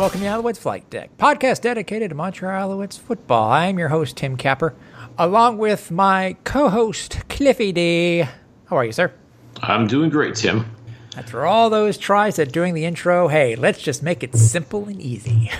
Welcome to Alouettes Flight Deck, podcast dedicated to Montreal Alouettes football. I'm your host, Tim Capper, along with my co-host, Cliffy D. How are you, sir? I'm doing great, Tim. After all those tries at doing the intro, hey, let's just make it simple and easy.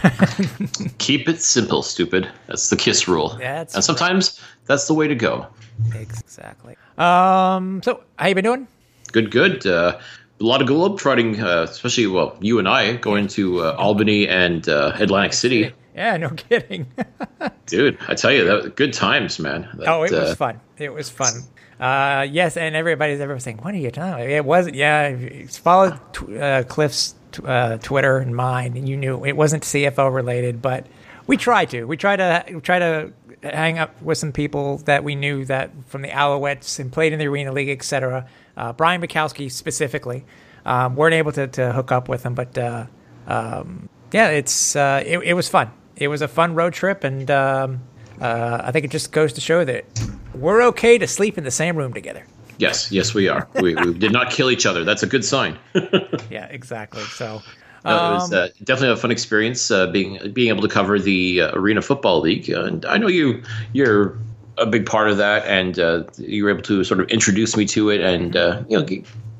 Keep it simple, stupid. That's the KISS rule. That's and sometimes that's the way to go. exactly. Um, so how you been doing? Good, good. Uh, a lot of globetrotting, uh, especially, well, you and I going to uh, Albany and uh, Atlantic City. Yeah, no kidding. Dude, I tell you, that good times, man. That, oh, it was uh, fun. It was fun. Uh, yes, and everybody's ever saying, "What are you doing?" It wasn't. Yeah, you followed tw- uh, Cliff's t- uh, Twitter and mine, and you knew it wasn't CFL related. But we tried to. We tried to tried to hang up with some people that we knew that from the Alouettes and played in the Arena League, etc. Uh, Brian Bukowski specifically um, weren't able to, to hook up with him, but uh, um, yeah, it's uh, it, it was fun. It was a fun road trip, and um, uh, I think it just goes to show that we're okay to sleep in the same room together. Yes, yes, we are. we, we did not kill each other. That's a good sign. Yeah, exactly. So, No, it was um, uh, definitely a fun experience uh, being being able to cover the uh, Arena Football League, and I know you you're a big part of that, and uh, you were able to sort of introduce me to it, and uh, you know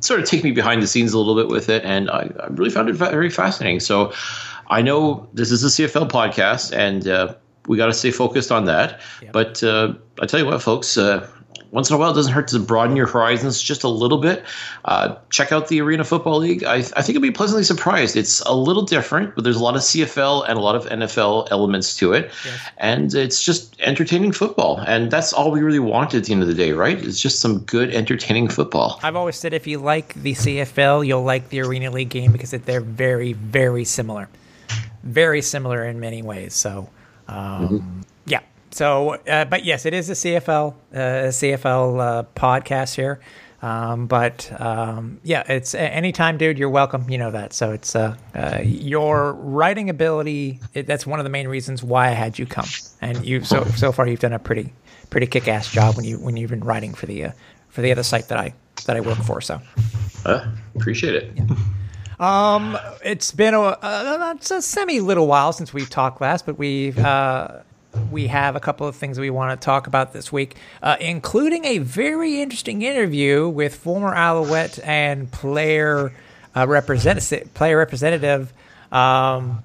sort of take me behind the scenes a little bit with it, and I, I really found it very fascinating. So I know this is a CFL podcast, and uh, we got to stay focused on that. But uh, I tell you what, folks. Once in a while, it doesn't hurt to broaden your horizons just a little bit. Uh, check out the Arena Football League. I, I think you'll be pleasantly surprised. It's a little different, but there's a lot of CFL and a lot of NFL elements to it. And it's just entertaining football. And that's all we really want at the end of the day, right? It's just some good, entertaining football. I've always said if you like the CFL, you'll like the Arena League game because they're very, very similar, very similar in many ways. So, um, yeah. So, uh, but yes, it is a CFL, uh, CFL uh, podcast here. Um, but um, yeah, it's anytime, dude. You're welcome. You know that. So it's uh, uh, your writing ability. It, that's one of the main reasons why I had you come. And you so so far you've done a pretty pretty kick ass job when you when you've been writing for the uh, for the other site that I that I work for. So. Uh, appreciate it. Um, it's been a, a, a semi little while since we've talked last, but we've uh, we have a couple of things we want to talk about this week, uh, including a very interesting interview with former Alouette and player uh, representative player representative um,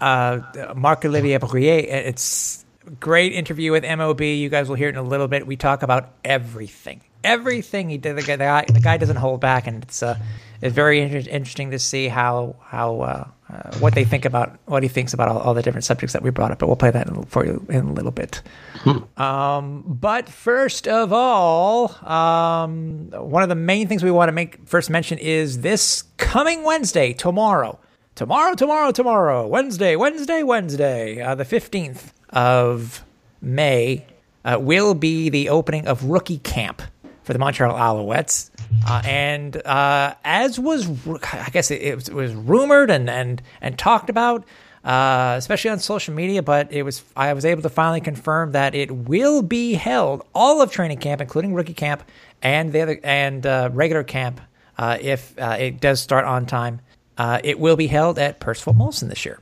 uh, Marc Olivier Brouillette. It's great interview with MOB. You guys will hear it in a little bit. We talk about everything, everything he did. The guy, the guy, doesn't hold back, and it's uh, it's very inter- interesting to see how how uh, what they think about what he thinks about all, all the different subjects that we brought up. But we'll play that in, for you in a little bit. Um, but first of all, um, one of the main things we want to make first mention is this coming Wednesday, tomorrow. Tomorrow, tomorrow, tomorrow, Wednesday, Wednesday, Wednesday, uh, the 15th of May, uh, will be the opening of rookie camp for the Montreal Alouettes. Uh, and uh, as was, I guess it, it was, it was rumored and, and, and talked about, uh, especially on social media, but it was I was able to finally confirm that it will be held all of training camp, including rookie camp and the other and uh, regular camp, uh, if uh, it does start on time. It will be held at Percival Molson this year.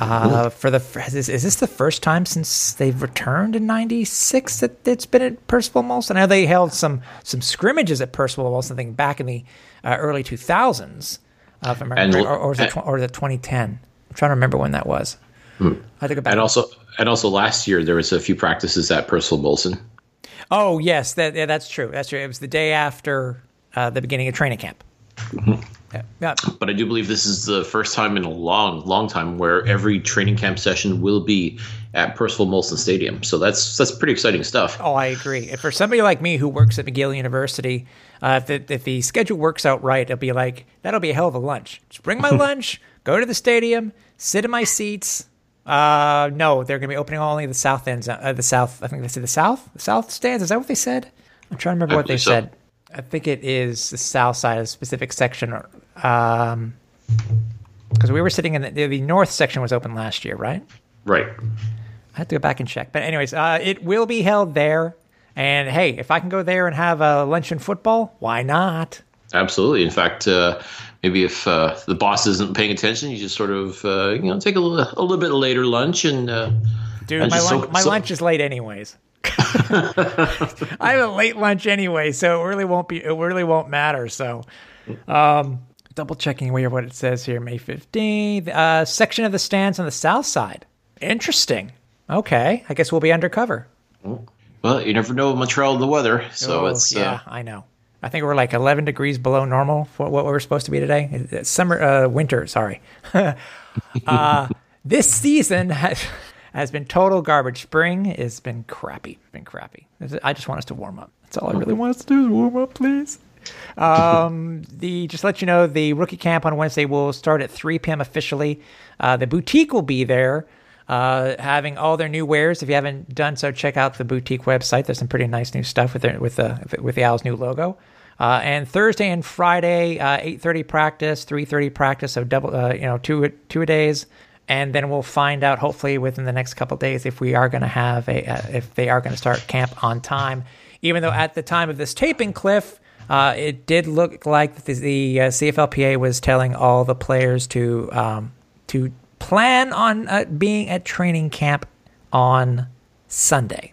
Uh, for the is, is this the first time since they've returned in '96 that it's been at Percival Molson? I know they held some some scrimmages at Percival Molson, I think back in the uh, early 2000s, uh, if I remember, And- or, or was it tw- or the 2010? I'm trying to remember when that was. I think go. And also, and also last year there was a few practices at Percival Molson. oh yes, that yeah, that's true. That's true. It was the day after uh, the beginning of training camp. Yeah, yeah. But I do believe this is the first time in a long, long time where every training camp session will be at Percival Molson Stadium. So that's that's pretty exciting stuff. Oh, I agree. And for somebody like me who works at McGill University, uh, if, the, if the schedule works out right, it'll be like that'll be a hell of a lunch. Just bring my lunch, go to the stadium, sit in my seats, Uh, no, they're going to be opening only the south ends. Uh, the south. I think they said the south. The south stands. Is that what they said? I'm trying to remember I what they so. said. I think it is the south side of a specific section. or, Um, because we were sitting in the, the north section was open last year, right? Right. I have to go back and check. But anyways, uh, it will be held there. And hey, if I can go there and have a lunch and football, why not? Absolutely. In fact, uh, maybe if uh, the boss isn't paying attention, you just sort of uh, you know take a little, a little bit later lunch and uh, Dude, And my lunch, so- my so- lunch is late anyways. I have a late lunch anyway, so it really won't be. It really won't matter. So, um, double checking where what it says here. May fifteenth. Uh, section of the stands on the south side. Interesting. Okay, I guess we'll be undercover. well, you never know Montreal the weather, so Oh, it's yeah, uh, I know. I think we're like 11 degrees below normal for what we're supposed to be today. It's- It's summer, uh, winter. Sorry. uh, this season has has been total garbage. Spring has been crappy. Been crappy. I just want us to warm up. That's all I really want us to do is warm up, please. Um, the just to let you know, the rookie camp on Wednesday will start at 3 p.m. officially. Uh, the boutique will be there, uh, having all their new wares. If you haven't done so, check out the boutique website. There's some pretty nice new stuff with their, with the with the Owls new logo. Uh, and Thursday and Friday, uh, 8:30 practice, 3:30 practice, so double, uh, you know, two two days. And then we'll find out, hopefully, within the next couple days, if we are going to have a, uh, if they are going to start camp on time. Even though at the time of this taping, Cliff, uh, it did look like the, the uh, CFLPA was telling all the players to um, to plan on uh, being at training camp on Sunday.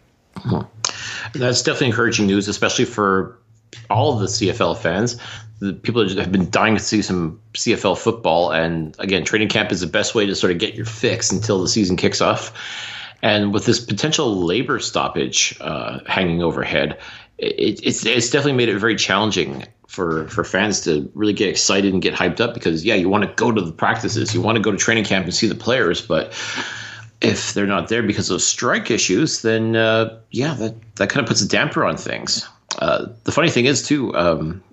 that's definitely encouraging news, especially for all of the CFL fans. The people have been dying to see some CFL football, and again, training camp is the best way to sort of get your fix until the season kicks off. And with this potential labor stoppage uh, hanging overhead, it, it's it's definitely made it very challenging for for fans to really get excited and get hyped up because yeah, you want to go to the practices, you want to go to training camp and see the players, but if they're not there because of strike issues, then uh, yeah, that that kind of puts a damper on things. Uh, the funny thing is too. Um,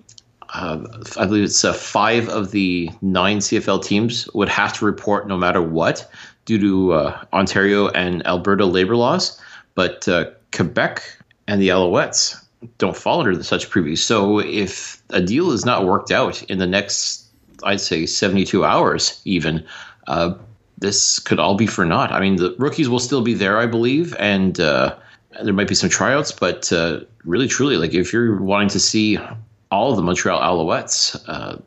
uh, I believe it's uh, five of the nine CFL teams would have to report no matter what due to uh, Ontario and Alberta labor laws, but uh, Quebec and the Alouettes don't fall under such privy. So if a deal is not worked out in the next, I'd say, 72 hours, even, uh, this could all be for naught. I mean, the rookies will still be there, I believe, and uh, there might be some tryouts, but uh, really, truly, like if you're wanting to see all of the Montreal Alouettes, uh,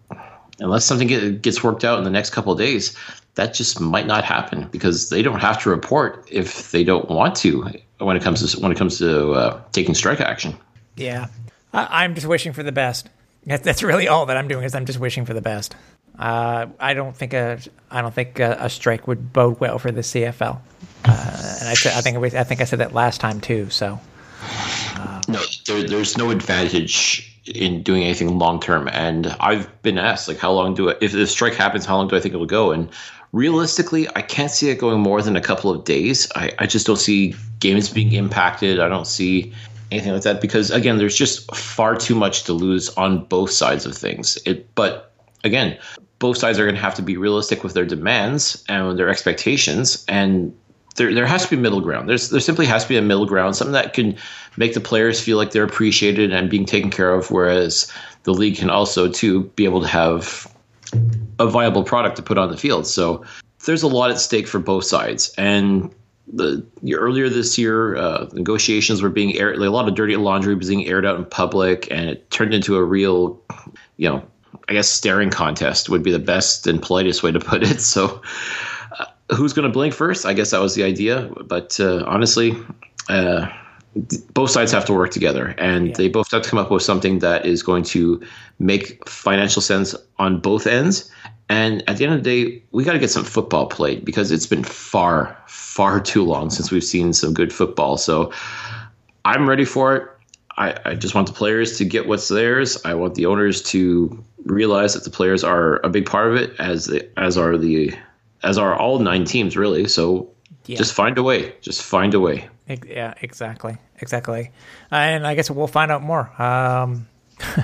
unless something get, gets worked out in the next couple of days, that just might not happen because they don't have to report if they don't want to when it comes to when it comes to uh, taking strike action. Yeah, I, I'm just wishing for the best. That's, really all that I'm doing is I'm just wishing for the best. Uh, I don't think a I don't think a, a strike would bode well for the CFL. Uh, and I said I think I think I said that last time too. So No, there, there's no advantage in doing anything long term. And I've been asked, like, how long do I, if the strike happens, how long do I think it will go? And realistically, I can't see it going more than a couple of days. I, I just don't see games being impacted. I don't see anything like that because, again, there's just far too much to lose on both sides of things. It, but again, both sides are going to have to be realistic with their demands and their expectations. And there, there has to be middle ground. There's there simply has to be a middle ground, something that can make the players feel like they're appreciated and being taken care of, whereas the league can also too be able to have a viable product to put on the field. So there's a lot at stake for both sides. And the earlier this year, uh, negotiations were being aired. Like a lot of dirty laundry was being aired out in public, and it turned into a real, you know, I guess staring contest would be the best and politest way to put it. So who's going to blink first? I guess that was the idea. But uh, honestly, uh, both sides have to work together, and Yeah. they both have to come up with something that is going to make financial sense on both ends. And at the end of the day, we got to get some football played because it's been far, far too long since we've seen some good football. So I'm ready for it. I, I just want the players to get what's theirs. I want the owners to realize that the players are a big part of it, as the, as are the as are all nine teams really. So Yeah. just find a way. Just find a way. Yeah, exactly, exactly. And I guess we'll find out more. Um,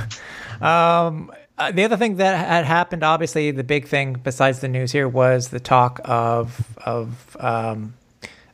um, uh, the other thing that had happened, obviously, the big thing besides the news here was the talk of of um,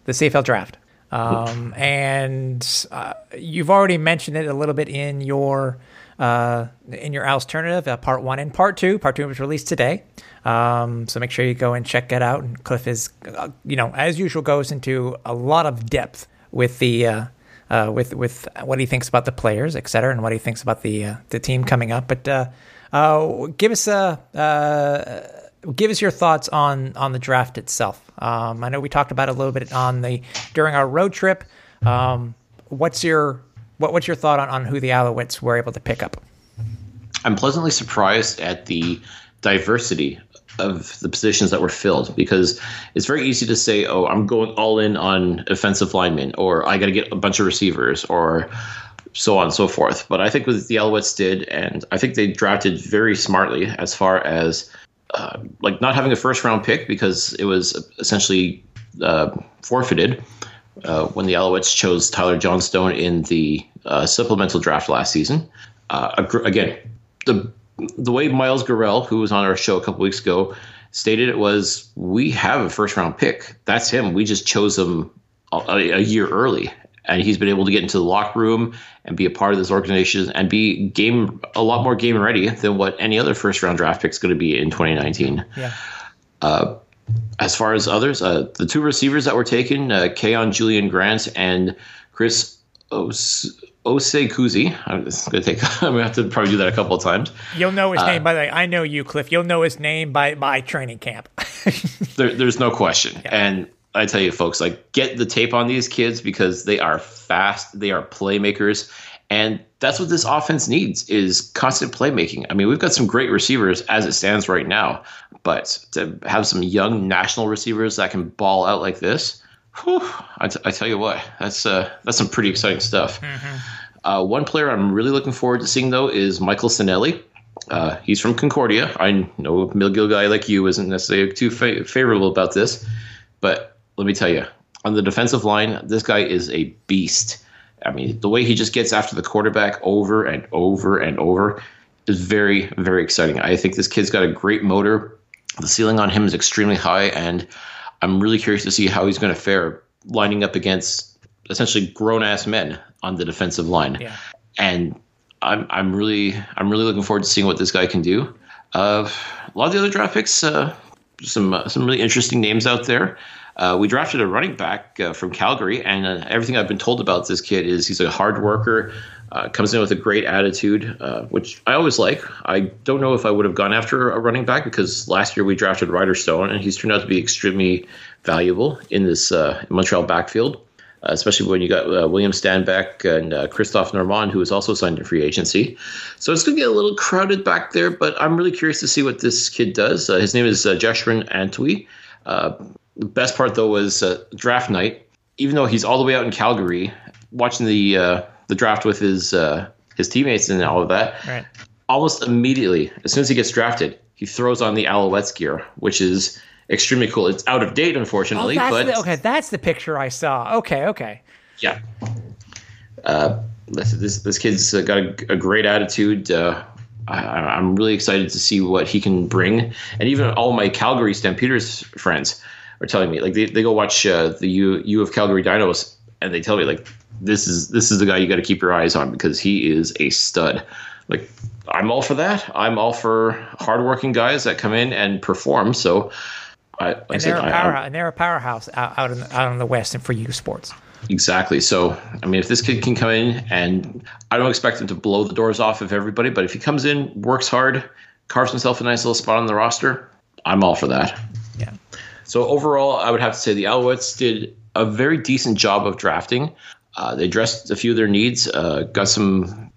the CFL draft. Um, and uh, you've already mentioned it a little bit in your uh, in your alternative, uh, part one and part two. Part two was released today, um, so make sure you go and check it out. And Cliff is, uh, you know, as usual, goes into a lot of depth with the uh, with with what he thinks about the players, et cetera, and what he thinks about the the team coming up. But give us a give us your thoughts on on the draft itself. Um, I know we talked about it a little bit on the during our road trip. Um, what's your what, what's your thought on, on who the Alouettes were able to pick up? I'm pleasantly surprised at the diversity of the positions that were filled because it's very easy to say, "Oh, I'm going all in on offensive linemen," or "I got to get a bunch of receivers," or so on and so forth. But I think what the Alouettes did, and I think they drafted very smartly as far as uh, like not having a first round pick because it was essentially uh, forfeited uh, when the Alouettes chose Tyler Johnstone in the uh, supplemental draft last season. Uh, again, the the way Miles Gorrell, who was on our show a couple weeks ago, stated it was, we have a first round pick. That's him. We just chose him a, a year early, and he's been able to get into the locker room and be a part of this organization and be game a lot more game ready than what any other first round draft pick is going to be in 2019. Yeah. Uh, as far as others, uh, the two receivers that were taken, uh, Kaion Julien Grant and Chris Os- Osei-Kusi. I'm gonna take. I'm gonna have to probably do that a couple of times. You'll know his uh, name by the way. I know you, Cliff. You'll know his name by by training camp. there, there's no question, yeah. and I tell you, folks, like get the tape on these kids because they are fast, they are playmakers, and that's what this offense needs is constant playmaking. I mean, we've got some great receivers as it stands right now, but to have some young national receivers that can ball out like this, whew, I, t- I tell you what, that's uh, that's some pretty exciting stuff. Mm-hmm. Uh, one player I'm really looking forward to seeing though is Michael Sanelli. Uh, he's from Concordia. I know a McGill guy like you isn't necessarily too fa- favorable about this, but let me tell you, on the defensive line, this guy is a beast. I mean, the way he just gets after the quarterback over and over and over is very, very exciting. I think this kid's got a great motor. The ceiling on him is extremely high, and I'm really curious to see how he's going to fare lining up against essentially grown ass men on the defensive line. Yeah. And I'm I'm really I'm really looking forward to seeing what this guy can do. Uh, a lot of the other draft picks, uh, some uh, some really interesting names out there. Uh, we drafted a running back uh, from Calgary, and uh, everything I've been told about this kid is he's a hard worker, uh, comes in with a great attitude, uh, which I always like. I don't know if I would have gone after a running back because last year we drafted Ryder Stone, and he's turned out to be extremely valuable in this uh, Montreal backfield. especially when you got William Stanback and Christophe Normand, who is also signed to free agency. So it's going to get a little crowded back there, but I'm really curious to see what this kid does. his name is uh, Jeshurun Antwi. Uh, the best part though was uh, draft night. Even though he's all the way out in Calgary, watching the uh, the draft with his uh, his teammates and all of that. Right. Almost immediately, as soon as he gets drafted, he throws on the Alouettes gear, which is extremely cool. It's out of date, unfortunately. Oh, but the, okay, that's the picture I saw. Okay, okay. Yeah. Uh, this this, this kid's got a, a great attitude. Uh, I, am really excited to see what he can bring, and even all my Calgary Stampeders friends are telling me like they, they go watch uh, the U U of Calgary Dinos and they tell me like this is this is the guy you got to keep your eyes on because he is a stud. Like I'm all for that. I'm all for hardworking guys that come in and perform. So I like and they're, said, a powerhouse, and they're a powerhouse out, out in out in the West and for U Sports. Exactly. So, I mean, if this kid can come in, and I don't expect him to blow the doors off of everybody, but if he comes in, works hard, carves himself a nice little spot on the roster, I'm all for that. Yeah. So overall, I would have to say the Alouettes did a very decent job of drafting. Uh, they addressed a few of their needs, uh, got some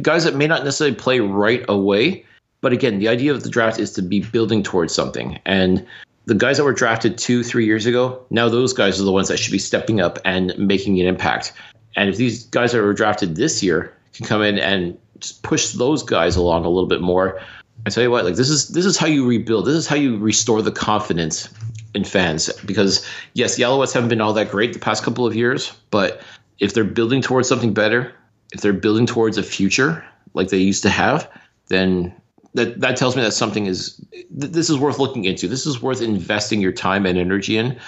guys that may not necessarily play right away. But again, the idea of the draft is to be building towards something. And the guys that were drafted two, three years ago, now those guys are the ones that should be stepping up and making an impact. And if these guys that were drafted this year can come in and just push those guys along a little bit more, I tell you what, like this is this is how you rebuild. This is how you restore the confidence in fans. Because yes, the Alouettes haven't been all that great the past couple of years, but if they're building towards something better, if they're building towards a future like they used to have, then that that tells me that something is this is worth looking into. This is worth investing your time and energy in.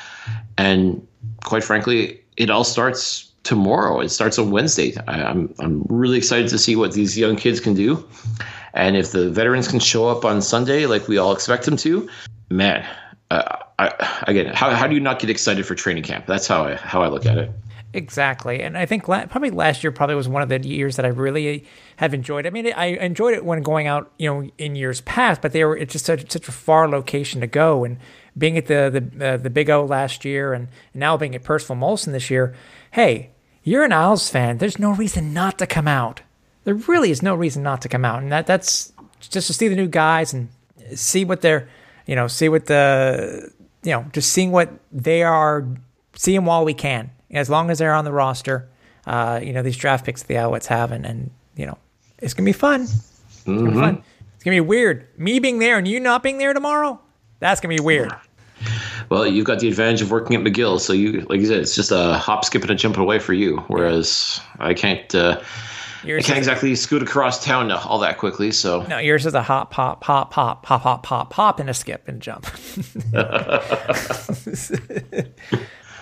And quite frankly, it all starts tomorrow. It starts on Wednesday. I, I'm I'm really excited to see what these young kids can do. And if the veterans can show up on Sunday like we all expect them to, man, uh, I, again, how, how do you not get excited for training camp? That's how I how I look at it. Exactly, and I think la- probably last year probably was one of the years that I really have enjoyed. I mean, I enjoyed it when going out, you know, in years past, but they were it's just such, such a far location to go, and being at the the uh, the Big O last year, and now being at Percival Molson this year. Hey, you're an Owls fan. There's no reason not to come out. There really is no reason not to come out, and that that's just to see the new guys and see what they're, you know, see what the, you know, just seeing what they are, see them while we can as long as they're on the roster, uh, you know, these draft picks the Alouettes have, and, and you know, it's gonna be fun. It's gonna be fun. It's gonna be weird. Me being there and you not being there tomorrow, that's gonna be weird. Well, you've got the advantage of working at McGill, so you, like you said, it's just a hop, skip, and a jump away for you. Whereas I can't, uh, yours I can't exactly scoot across town all that quickly. So no, yours is a hop, pop, pop, pop, pop, pop, pop, pop, and a skip and jump.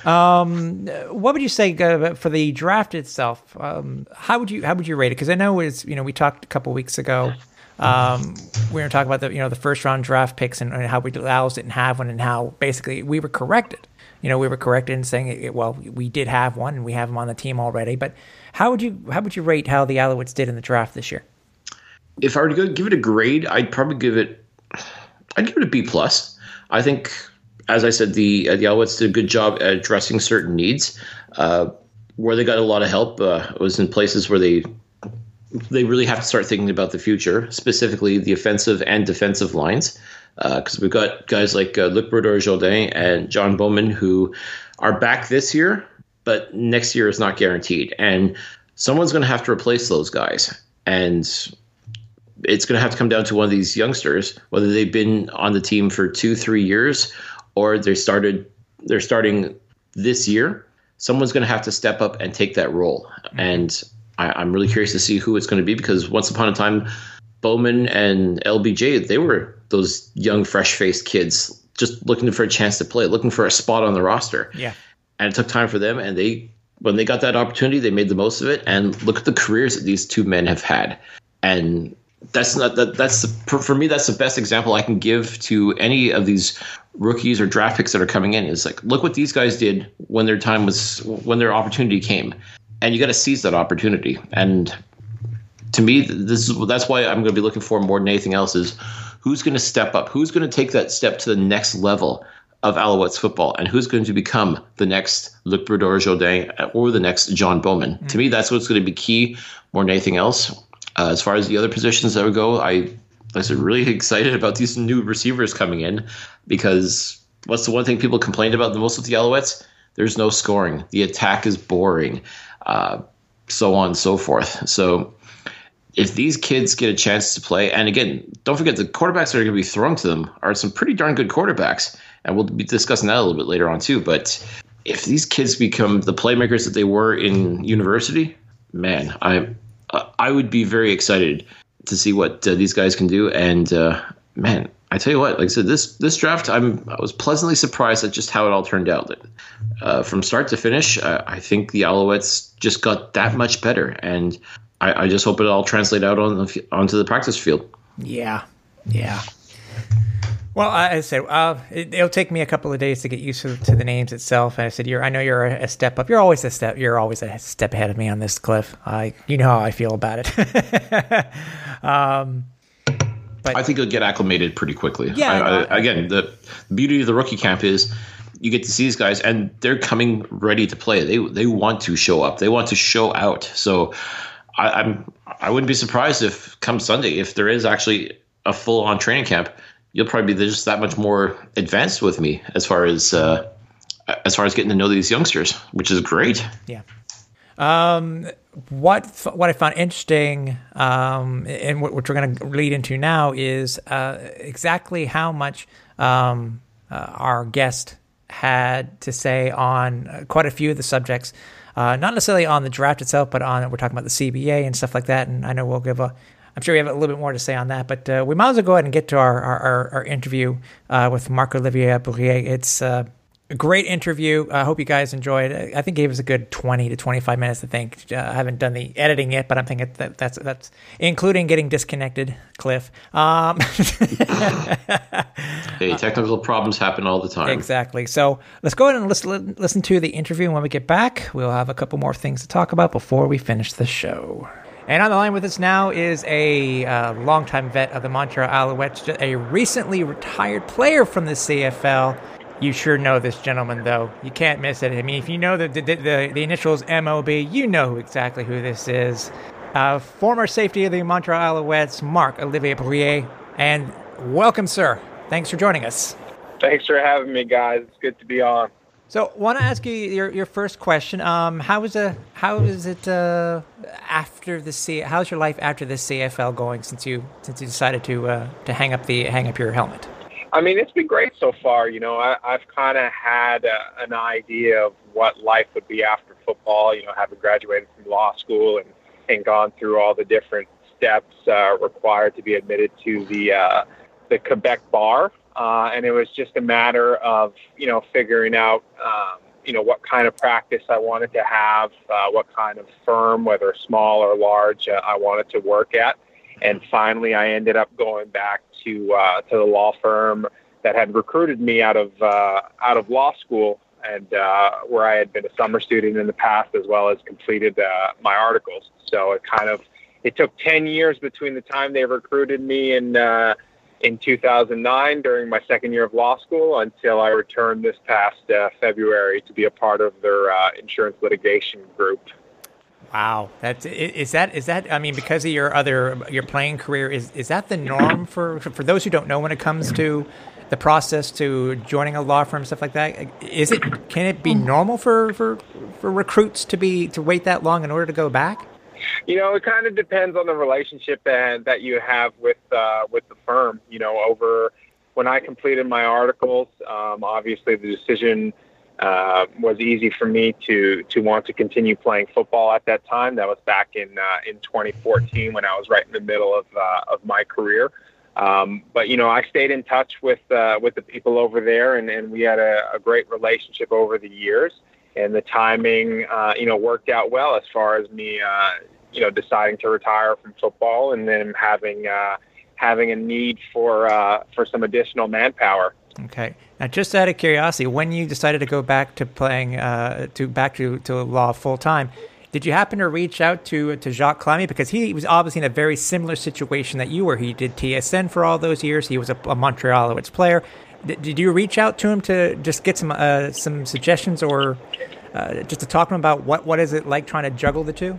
Um, what would you say uh, for the draft itself? Um, how would you how would you rate it? Because I know it's you know we talked a couple weeks ago. Um, we were talking about the you know the first round draft picks and, and how we Owls didn't have one and how basically we were corrected. You know we were corrected in saying well we did have one and we have him on the team already. But how would you how would you rate how the Alouettes did in the draft this year? If I were to give it a grade, I'd probably give it I'd give it a B plus. I think as I said, the uh, the Alouettes did a good job at addressing certain needs. Uh, where they got a lot of help uh, was in places where they they really have to start thinking about the future, specifically the offensive and defensive lines, because uh, we've got guys like uh, Luc Brodeur-Jourdain and John Bowman who are back this year, but next year is not guaranteed, and someone's going to have to replace those guys, and it's going to have to come down to one of these youngsters, whether they've been on the team for two, three years, or they started they're starting this year, someone's going to have to step up and take that role. Mm-hmm. And I, am really curious to see who it's going to be because once upon a time, Bowman and LBJ they were those young, fresh-faced kids just looking for a chance to play, looking for a spot on the roster. Yeah, and it took time for them, and they when they got that opportunity, they made the most of it. And look at the careers that these two men have had, and that's not that that's the, for me that's the best example I can give to any of these rookies or draft picks that are coming in is like look what these guys did when their time was when their opportunity came and you got to seize that opportunity and to me this is that's why I'm going to be looking for more than anything else is who's going to step up who's going to take that step to the next level of Alouettes football and who's going to become the next Luc Brodeur-Jourdain or the next John Bowman. Mm-hmm. To me, that's what's going to be key more than anything else. Uh, as far as the other positions that would go, I I was really excited about these new receivers coming in because what's the one thing people complained about the most with the Alouettes? There's no scoring. The attack is boring, uh, so on and so forth. So if these kids get a chance to play, and again, don't forget the quarterbacks that are going to be thrown to them are some pretty darn good quarterbacks, and we'll be discussing that a little bit later on too. But if these kids become the playmakers that they were in university, man, I I would be very excited to see what uh, these guys can do. And uh, man, I tell you what, like I said, this this draft, I'm I was pleasantly surprised at just how it all turned out. Uh, from start to finish, uh, I think the Alouettes just got that much better, and I, I just hope it all translate out on the, onto the practice field. Yeah, yeah. Well, I said uh, it, will take me a couple of days to get used to, to, the names itself. And I said, "You're, I know you're a, step up. You're always a step. You're always a step ahead of me on this, Cliff. I, you know how I feel about it." um, but I think you'll get acclimated pretty quickly. Yeah. I, I, again, the beauty of the rookie camp is you get to see these guys, and they're coming ready to play. They they want to show up. They want to show out. So I, I'm I wouldn't be surprised if come Sunday, if there is actually a full on training camp you'll probably be just that much more advanced with me as far as uh, as far as getting to know these youngsters, which is great. Yeah. Um, what what I found interesting, um, and what, we're going to lead into now is uh, exactly how much um, uh, our guest had to say on uh, quite a few of the subjects. Uh, not necessarily on the draft itself, but on we're talking about the CBA and stuff like that. And I know we'll give a I'm sure we have a little bit more to say on that, but uh, we might as well go ahead and get to our our, our, our interview uh, with Marc Olivier Brouillette. It's a great interview. I hope you guys enjoyed. I think it gave us a good 20 to 25 minutes. to think uh, I haven't done the editing yet, but I'm thinking that that's that's including getting disconnected. Cliff. Um, hey, technical problems happen all the time. Exactly. So let's go ahead and listen listen to the interview. And when we get back, we'll have a couple more things to talk about before we finish the show. And on the line with us now is a uh, longtime vet of the Montreal Alouettes, a recently retired player from the CFL. You sure know this gentleman, though. You can't miss it. I mean, if you know the the, the, the initials MOB, you know exactly who this is. Uh, former safety of the Montreal Alouettes, Marc Olivier Brouillette. And welcome, sir. Thanks for joining us. Thanks for having me, guys. It's good to be on. So, want to ask you your, your first question. Um, how is a how is it uh, after the C? How's your life after the CFL going since you since you decided to uh, to hang up the hang up your helmet? I mean, it's been great so far. You know, I, I've kind of had a, an idea of what life would be after football. You know, having graduated from law school and, and gone through all the different steps uh, required to be admitted to the uh, the Quebec bar, uh, and it was just a matter of you know figuring out um, you know what kind of practice I wanted to have, uh, what kind of firm, whether small or large, uh, I wanted to work at, and finally I ended up going back to uh, to the law firm that had recruited me out of uh, out of law school and uh, where I had been a summer student in the past as well as completed uh, my articles. So it kind of it took ten years between the time they recruited me in uh, in 2009 during my second year of law school until I returned this past uh, February to be a part of their uh, insurance litigation group. Wow, that's is that is that I mean because of your other your playing career is is that the norm for for those who don't know when it comes to the process to joining a law firm stuff like that is it can it be normal for for for recruits to be to wait that long in order to go back? You know, it kind of depends on the relationship that that you have with uh, with the firm. You know, over when I completed my articles, um, obviously the decision uh, was easy for me to to want to continue playing football at that time. That was back in uh, in 2014 when I was right in the middle of uh, of my career. Um, but you know, I stayed in touch with uh, with the people over there, and, and we had a, a great relationship over the years. And the timing, uh, you know, worked out well as far as me, uh, you know, deciding to retire from football, and then having uh, having a need for uh, for some additional manpower. Okay. Now, just out of curiosity, when you decided to go back to playing, uh, to back to, to law full time, did you happen to reach out to to Jock Climie because he was obviously in a very similar situation that you were? He did TSN for all those years. He was a, a Montreal player. Did, did you reach out to him to just get some uh, some suggestions or uh, just to talk to him about what what is it like trying to juggle the two?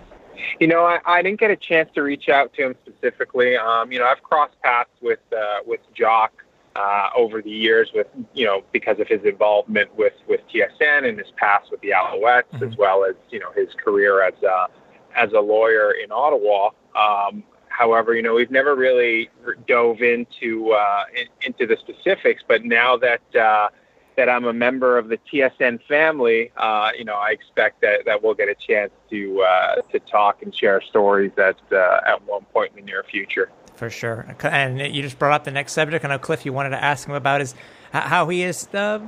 You know, I, I didn't get a chance to reach out to him specifically. Um, you know, I've crossed paths with uh, with Jacques uh, over the years with, you know, because of his involvement with, with TSN and his past with the Alouettes, mm-hmm. as well as, you know, his career as a, as a lawyer in Ottawa. Um, however, you know, we've never really dove into, uh, in, into the specifics, but now that, uh, that I'm a member of the TSN family, uh, you know, I expect that, that we'll get a chance to uh, to talk and share stories at uh, at one point in the near future. For sure. And you just brought up the next subject. I know, Cliff, you wanted to ask him about is how he is uh,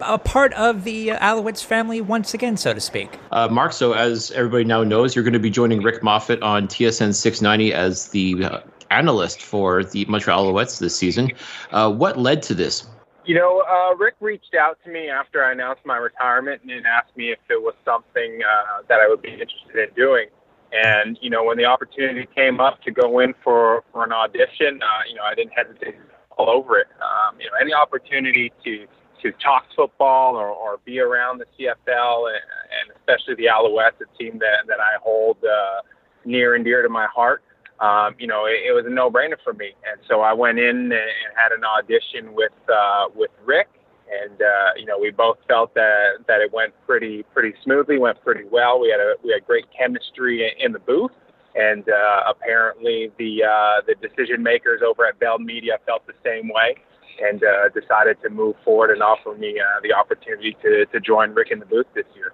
a part of the Alouettes family once again, so to speak. Uh, Marc, so as everybody now knows, you're going to be joining Rick Moffat on TSN 690 as the uh, analyst for the Montreal Alouettes this season. Uh, what led to this? You know, uh, Rick reached out to me after I announced my retirement and asked me if it was something uh, that I would be interested in doing. And you know, when the opportunity came up to go in for for an audition, uh, you know, I didn't hesitate all over it. Um, you know, any opportunity to to talk football or, or be around the CFL and, and especially the Alouettes, a team that that I hold uh, near and dear to my heart. Um, you know, it, it was a no-brainer for me, and so I went in and, and had an audition with uh, with Rick, and uh, you know we both felt that that it went pretty pretty smoothly, went pretty well. We had a we had great chemistry in the booth, and uh, apparently the uh, the decision makers over at Bell Media felt the same way, and uh, decided to move forward and offer me uh, the opportunity to to join Rick in the booth this year.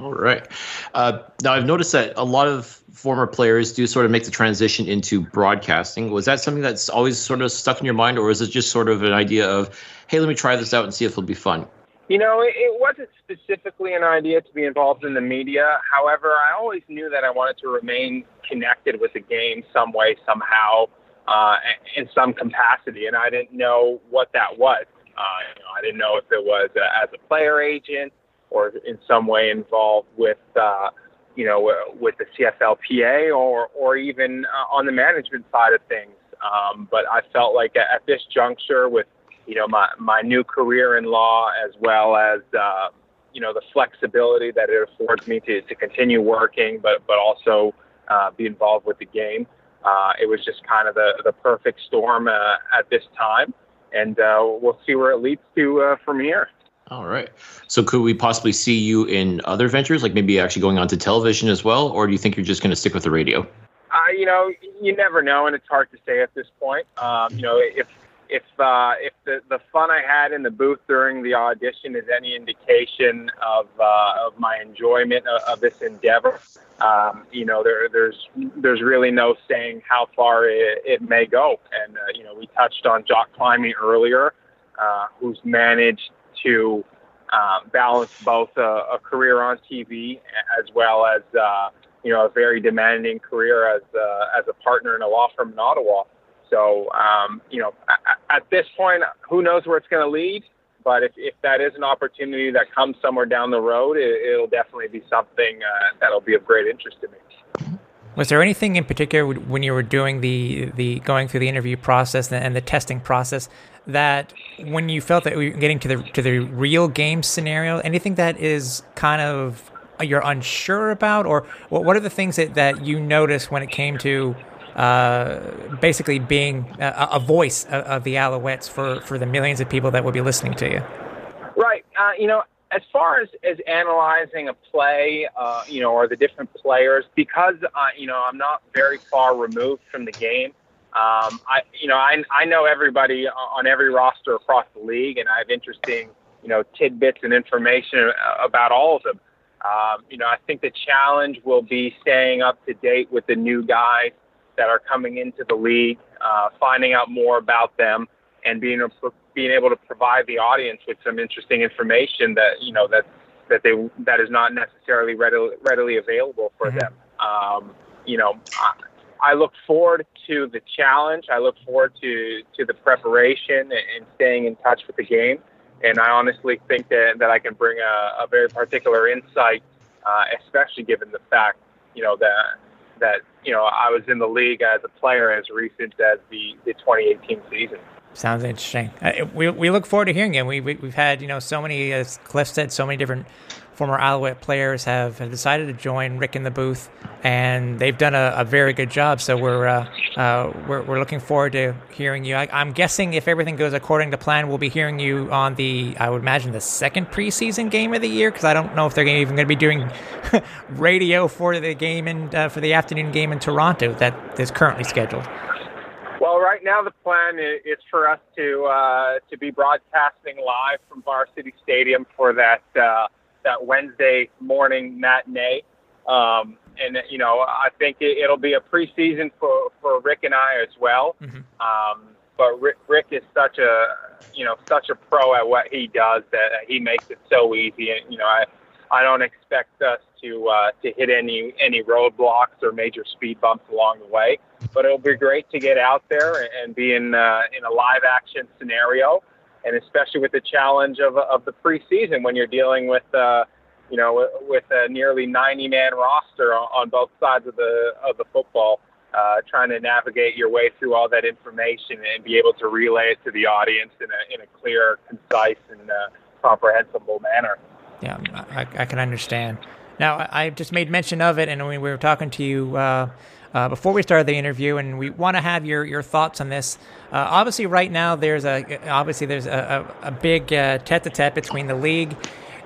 All right. Uh, now I've noticed that a lot of former players do sort of make the transition into broadcasting. Was that something that's always sort of stuck in your mind, or is it just sort of an idea of, hey, let me try this out and see if it'll be fun? You know, it, it wasn't specifically an idea to be involved in the media. However, I always knew that I wanted to remain connected with the game some way, somehow, uh, in some capacity, and I didn't know what that was. Uh, you know, I didn't know if it was uh, as a player agent or in some way involved with, uh, you know, with the CFLPA or or even uh, on the management side of things. Um, but I felt like at this juncture, with you know my my new career in law as well as uh, you know the flexibility that it affords me to to continue working, but but also uh, be involved with the game. Uh, it was just kind of the the perfect storm uh, at this time, and uh, we'll see where it leads to uh, from here. All right. So could we possibly see you in other ventures, like maybe actually going on to television as well, or do you think you're just going to stick with the radio? Uh, you know, you never know, and it's hard to say at this point. Um, you know, if if uh, if the, the fun I had in the booth during the audition is any indication of uh, of my enjoyment of, of this endeavor, um, you know, there, there's there's really no saying how far it, it may go. And uh, you know, we touched on Jock Climie earlier, uh, who's managed to um, balance both a, a, career on TV as well as uh, you know a very demanding career as uh, as a partner in a law firm in Ottawa. So, um, you know, at, at this point, who knows where it's going to lead? But if, if that is an opportunity that comes somewhere down the road, it, will definitely be something uh, that'll be of great interest to me. Was there anything in particular when you were doing the the going through the interview process and the testing process that when you felt that we were getting to the to the real game scenario, anything that is kind of you're unsure about, or what are the things that, that you noticed when it came to uh, basically being a, a voice of, of, the Alouettes for, for the millions of people that will be listening to you. Right. Uh, you know, as far as, as analyzing a play, uh, you know, or the different players, because, uh, you know, I'm not very far removed from the game. Um, I, you know, I, I know everybody on every roster across the league, and I have interesting, you know, tidbits and information about all of them. Um, you know, I think the challenge will be staying up to date with the new guys that are coming into the league, uh, finding out more about them, and being able, being able to provide the audience with some interesting information that you know that that they that is not necessarily readily readily available for mm-hmm. them. Um, you know, I, I look forward to the challenge. I look forward to to the preparation and staying in touch with the game. And I honestly think that, that I can bring a, a very particular insight, uh, especially given the fact, you know, that that you know I was in the league as a player as recent as the, the 2018 season. Sounds interesting. Uh, we, we look forward to hearing it. We, we have had you know so many, as Cliff said, so many different former Alouette players have, have decided to join Rick in the booth, and they've done a, a very good job. So we're, uh, uh, we're we're looking forward to hearing you. I, am guessing if everything goes according to plan, we'll be hearing you on the I would imagine the second preseason game of the year because I don't know if they're even going to be doing radio for the game and uh, for the afternoon game in Toronto that is currently scheduled. Well, right now the plan is for us to uh, to be broadcasting live from Varsity Stadium for that uh, that Wednesday morning matinee. Um, and you know, I think it, will be a preseason for for Rick and I as well. Mm-hmm. Um, but Rick, Rick is such a you know such a pro at what he does that he makes it so easy. And you know, I I don't expect us to uh, to hit any any roadblocks or major speed bumps along the way. But it'll be great to get out there and be in uh, in a live action scenario and especially with the challenge of, of the preseason when you're dealing with uh, you know with a nearly 90 man roster on, both sides of the of the football uh, trying to navigate your way through all that information and be able to relay it to the audience in a, in a clear concise and uh, comprehensible manner. Yeah I, I, can understand. Now I just made mention of it and we were talking to you uh, before we started the interview, and we want to have your, your thoughts on this. Uh, obviously, right now there's a obviously there's a, a, a big uh, tete-a-tete between the league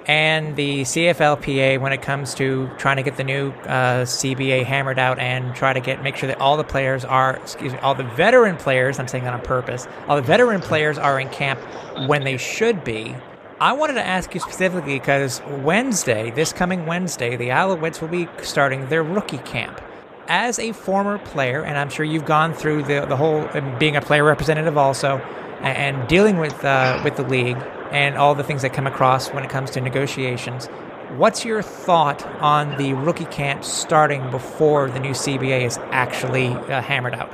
and the CFLPA when it comes to trying to get the new uh, CBA hammered out and try to get make sure that all the players are excuse me all the veteran players I'm saying that on purpose all the veteran players are in camp when they should be I wanted to ask you specifically because Wednesday, this coming Wednesday, the Alouettes will be starting their rookie camp. As a former player, and I'm sure you've gone through the, the whole being a player representative also, and, and dealing with uh, with the league and all the things that come across when it comes to negotiations. What's your thought on the rookie camp starting before the new CBA is actually uh, hammered out?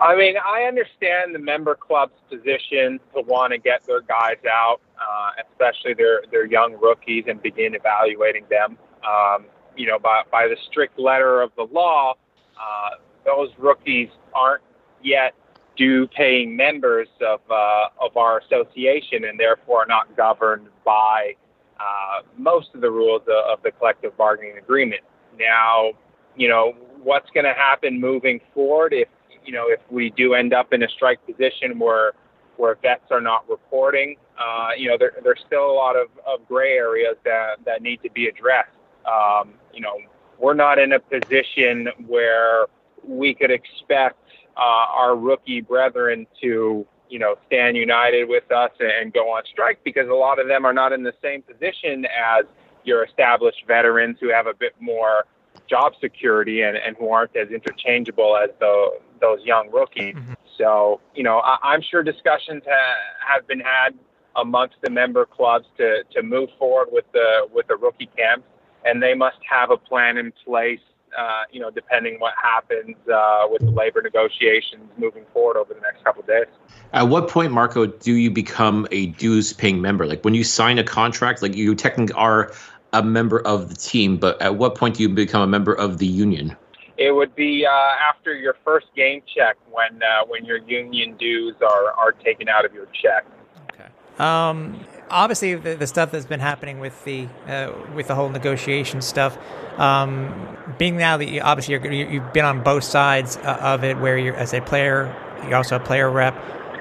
I mean, I understand the member club's position to want to get their guys out, uh, especially their their young rookies, and begin evaluating them. Um, you know, by by the strict letter of the law, uh, those rookies aren't yet due paying members of uh, of our association, and therefore are not governed by uh, most of the rules of the collective bargaining agreement. Now, you know, what's going to happen moving forward if you know, if we do end up in a strike position where where vets are not reporting, uh, you know, there, there's still a lot of, of gray areas that, that need to be addressed. Um, you know, we're not in a position where we could expect uh, our rookie brethren to, you know, stand united with us and go on strike because a lot of them are not in the same position as your established veterans who have a bit more job security and, and who aren't as interchangeable as the, those young rookies. Mm-hmm. So, you know, I, am sure discussions ha- have been had amongst the member clubs to, to move forward with the with the rookie camps, and they must have a plan in place. Uh, you know, depending what happens uh, with the labor negotiations moving forward over the next couple of days. At what point, Marco, do you become a dues-paying member? Like when you sign a contract, like you technically are a member of the team, but at what point do you become a member of the union? It would be uh, after your first game check when uh, when your union dues are, are taken out of your check. Okay. Um, obviously, the, the stuff that's been happening with the uh, with the whole negotiation stuff, um, being now that you, obviously you're, you've been on both sides uh, of it, where you're as a player, you're also a player rep.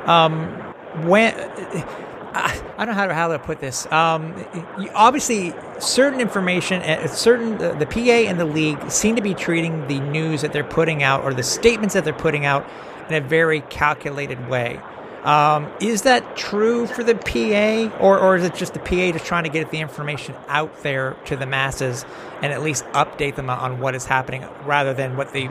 Um, when I don't know how to, put this. Um, obviously, certain information, uh, certain the PA and the league seem to be treating the news that they're putting out or the statements that they're putting out in a very calculated way. Um, is that true for the PA, or, or is it just the PA just trying to get the information out there to the masses and at least update them on what is happening rather than what the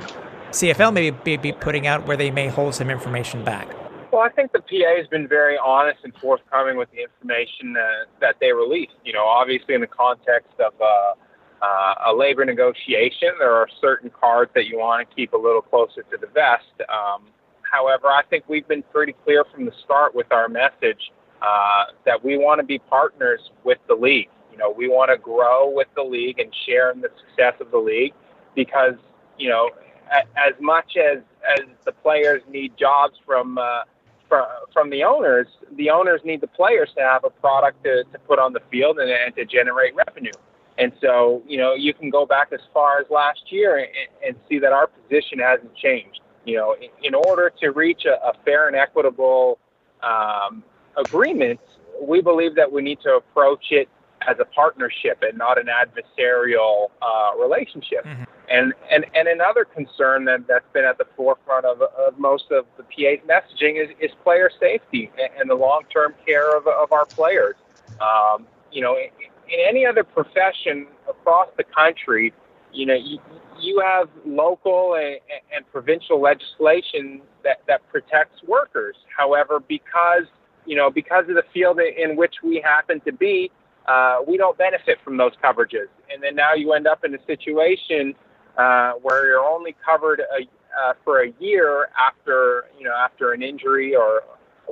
CFL may be, be putting out where they may hold some information back? Well, I think the PA has been very honest and forthcoming with the information that, that they released. You know, obviously in the context of uh, uh, a labor negotiation, there are certain cards that you want to keep a little closer to the vest. Um, however, I think we've been pretty clear from the start with our message uh, that we want to be partners with the league. You know, we want to grow with the league and share in the success of the league because, you know, as much as, as the players need jobs from uh, from, from the owners, the owners need the players to have a product to, to put on the field and, and to generate revenue. And so, you know, you can go back as far as last year and, and see that our position hasn't changed. You know, in, in order to reach a, a fair and equitable um, agreement, we believe that we need to approach it as a partnership and not an adversarial uh, relationship. Mm-hmm. And, and, and another concern that, that's been at the forefront of, of most of the PA's messaging is, is player safety and the long term care of, of our players. Um, you know, in, in any other profession across the country, you know, you, you have local and, and provincial legislation that, that protects workers. However, because you know, because of the field in which we happen to be, uh, we don't benefit from those coverages. And then now you end up in a situation uh, where you're only covered a, uh, for a year after you know after an injury or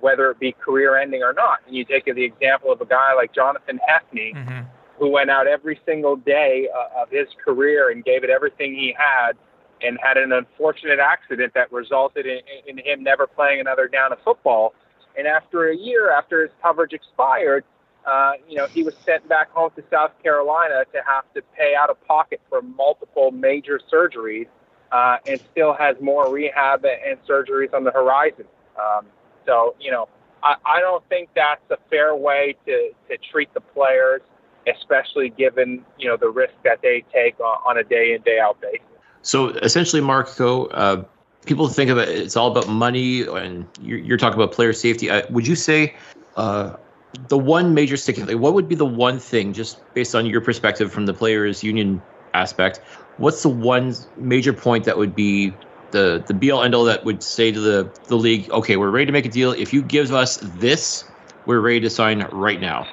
whether it be career ending or not. And you take the example of a guy like Jonathan Hefney, mm-hmm. Who went out every single day uh, of his career and gave it everything he had, and had an unfortunate accident that resulted in, in him never playing another down of football. And after a year, after his coverage expired, uh, you know, he was sent back home to South Carolina to have to pay out of pocket for multiple major surgeries, uh, and still has more rehab and surgeries on the horizon. Um, so, you know, I, I don't think that's a fair way to, to treat the players, especially given you know the risk that they take on, a day in day out basis. So essentially, Marco, uh, people think of it; it's all about money, and you're, you're talking about player safety. Uh, would you say? Uh, the one major sticking thing, what would be the one thing, just based on your perspective from the players' union aspect, what's the one major point that would be the the be all end all that would say to the the league, okay, we're ready to make a deal. If you give us this, we're ready to sign right now.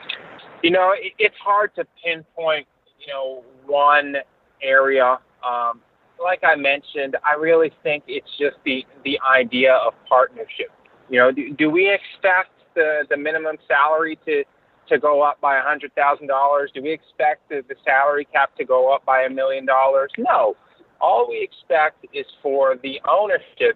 You know, it, it's hard to pinpoint. You know, one area. Um, like I mentioned, I really think it's just the the idea of partnership. You know, do, do we expect the the minimum salary to to go up by a hundred thousand dollars? Do we expect the, the salary cap to go up by a million dollars? No. All we expect is for the ownership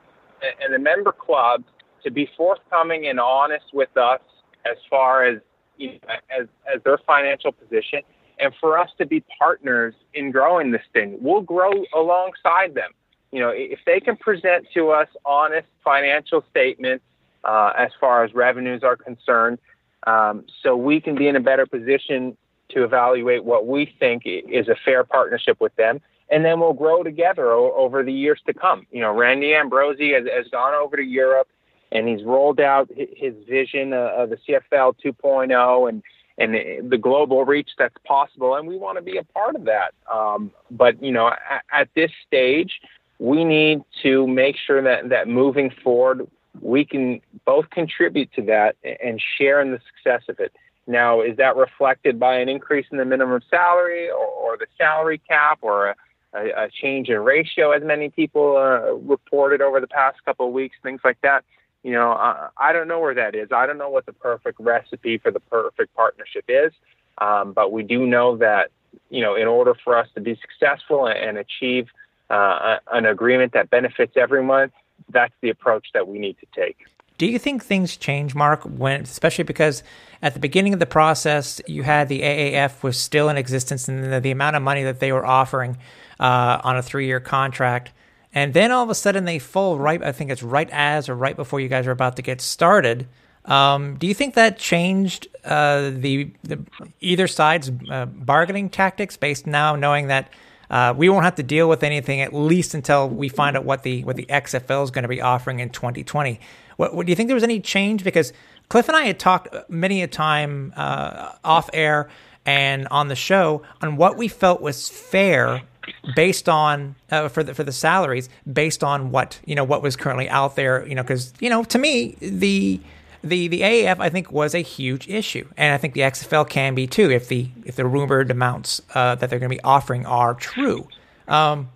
and the member clubs to be forthcoming and honest with us as far as you know, as as their financial position, and for us to be partners in growing this thing. We'll grow alongside them. You know, if they can present to us honest financial statements uh, as far as revenues are concerned, um, so we can be in a better position to evaluate what we think is a fair partnership with them and then we'll grow together o- over the years to come. You know, Randy Ambrosie has, has gone over to Europe and he's rolled out his vision of the CFL 2.0 and and the global reach that's possible, and we want to be a part of that. Um, but you know, at, at this stage, we need to make sure that that moving forward, we can both contribute to that and share in the success of it. Now, is that reflected by an increase in the minimum salary or, or the salary cap or a, a, a change in ratio, as many people uh, reported over the past couple of weeks, things like that. You know, uh, I don't know where that is. I don't know what the perfect recipe for the perfect partnership is, um, but we do know that you know, in order for us to be successful and, and achieve uh, an agreement that benefits everyone, that's the approach that we need to take. Do you think things change, Mark, when especially because at the beginning of the process you had the AAF was still in existence and the, the amount of money that they were offering uh, on a three year contract. And then all of a sudden they fall right, I think it's right as or right before you guys are about to get started. Um, do you think that changed uh, the, the, either side's uh, bargaining tactics based now knowing that uh, we won't have to deal with anything at least until we find out what the what the XFL is going to be offering in 2020? What, what, do you think there was any change? Because Cliff and I had talked many a time uh, off air and on the show on what we felt was fair based on uh, for the for the salaries based on what you know what was currently out there you know because you know to me the the the AAF I think was a huge issue. And I think the XFL can be too if the if the rumored amounts uh, that they're going to be offering are true. Um,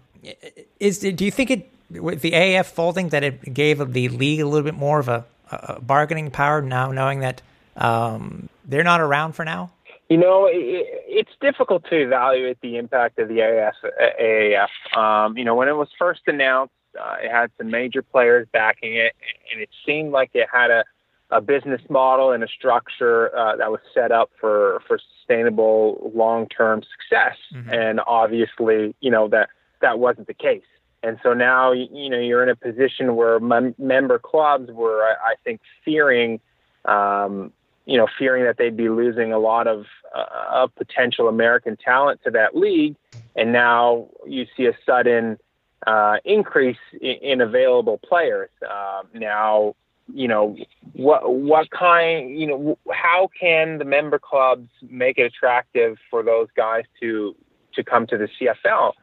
is do you think it with the AAF folding that it gave the league a little bit more of a, a bargaining power now knowing that um, they're not around for now you know, it, it's difficult to evaluate the impact of the AAF. AAF. Um, you know, when it was first announced, uh, it had some major players backing it, and it seemed like it had a, a business model and a structure uh, that was set up for for sustainable long term success. Mm-hmm. And obviously, you know that that wasn't the case. And so now, you know, you're in a position where mem- member clubs were, I, I think, fearing um, you know, fearing that they'd be losing a lot of, uh, of potential American talent to that league. And now you see a sudden uh, increase in, in, available players. Uh, now, you know, what what kind, you know, how can the member clubs make it attractive for those guys to to come to the CFL?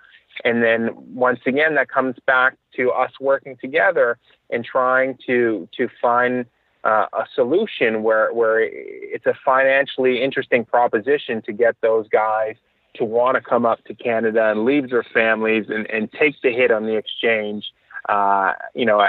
And then once again, that comes back to us working together and trying to to find uh, a solution where where it's a financially interesting proposition to get those guys to want to come up to Canada and leave their families and, and take the hit on the exchange, uh, you know,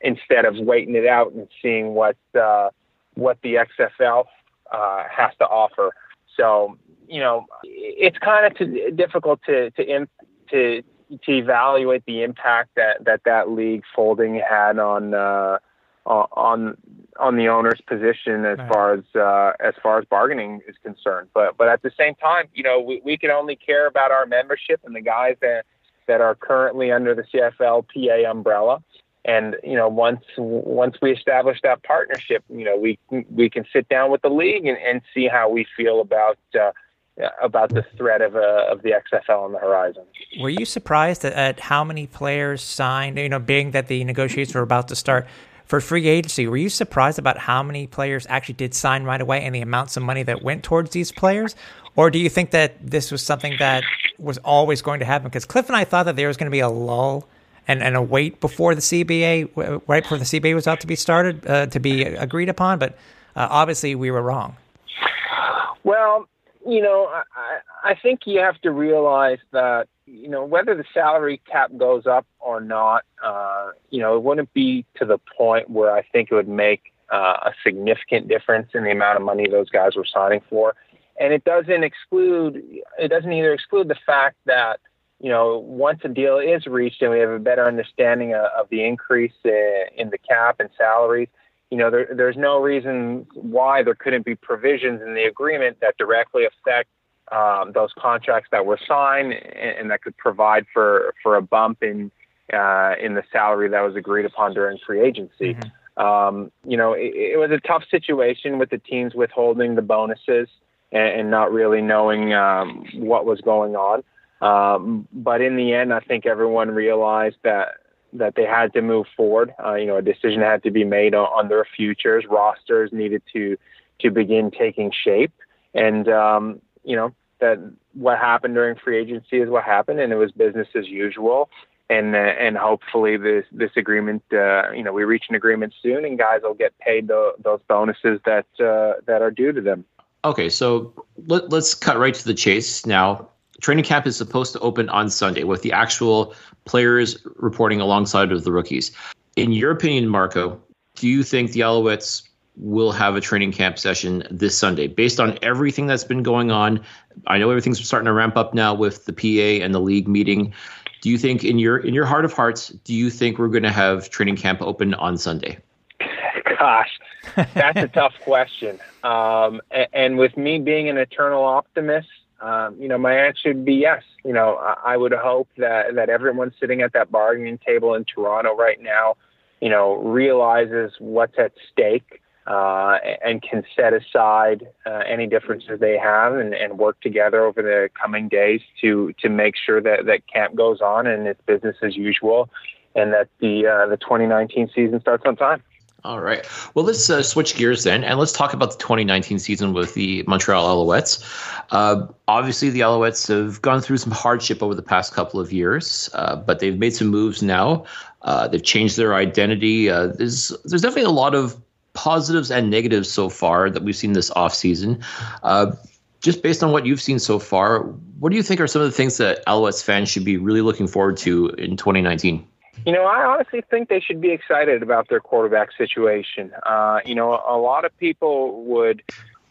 instead of waiting it out and seeing what uh, what the XFL uh, has to offer. So, you know, it's kind of difficult to to to to evaluate the impact that that that league folding had on uh, on on the owner's position as right. far as uh, as far as bargaining is concerned. But but at the same time, you know, we, we can only care about our membership and the guys that that are currently under the CFLPA umbrella. And you know, once once we establish that partnership, you know, we we can sit down with the league and, and see how we feel about. Uh, about the threat of uh, of the XFL on the horizon. Were you surprised at, at how many players signed? You know, being that the negotiations were about to start, for free agency, were you surprised about how many players actually did sign right away and the amounts of money that went towards these players? Or do you think that this was something that was always going to happen? Because Cliff and I thought that there was going to be a lull and, and a wait before the CBA, right before the CBA was about to be started, uh, to be agreed upon. But uh, obviously, we were wrong. Well, you know, I, I think you have to realize that you know whether the salary cap goes up or not, uh, you know, it wouldn't be to the point where I think it would make uh, a significant difference in the amount of money those guys were signing for, and it doesn't exclude it doesn't either exclude the fact that you know once a deal is reached and we have a better understanding of, of the increase in, in the cap and salaries you know, there, there's no reason why there couldn't be provisions in the agreement that directly affect um, those contracts that were signed and, and, that could provide for, for a bump in uh, in the salary that was agreed upon during free agency. Mm-hmm. Um, you know, it, it, was a tough situation with the teams withholding the bonuses and, and not really knowing um, what was going on. Um, but in the end, I think everyone realized that that they had to move forward. Uh, you know, a decision had to be made on, on, their futures. Rosters needed to to begin taking shape, and um, you know that what happened during free agency is what happened, and it was business as usual. And uh, and hopefully this this agreement, uh, you know, we reach an agreement soon, and guys will get paid the, those bonuses that uh, that are due to them. Okay, so let, let's cut right to the chase now training camp is supposed to open on Sunday with the actual players reporting alongside of the rookies. In your opinion, Marco, do you think the Alouettes will have a training camp session this Sunday based on everything that's been going on? I know everything's starting to ramp up now with the PA and the league meeting. Do you think in your in your heart of hearts, do you think we're going to have training camp open on Sunday? Gosh, that's a tough question. Um, and, and with me being an eternal optimist, um, you know, my answer would be yes. You know, I, I would hope that that everyone sitting at that bargaining table in Toronto right now, you know, realizes what's at stake uh, and can set aside uh, any differences they have and, and work together over the coming days to to make sure that that camp goes on and it's business as usual, and that the uh, the 2019 season starts on time. All right. Well, let's uh, switch gears then, and let's talk about the 2019 season with the Montreal Alouettes. Uh, obviously, the Alouettes have gone through some hardship over the past couple of years, uh, but they've made some moves now. Uh, they've changed their identity. Uh, there's there's definitely a lot of positives and negatives so far that we've seen this offseason. Uh, just based on what you've seen so far, what do you think are some of the things that Alouettes fans should be really looking forward to in 2019? You know, I honestly think they should be excited about their quarterback situation. Uh, you know, a lot of people would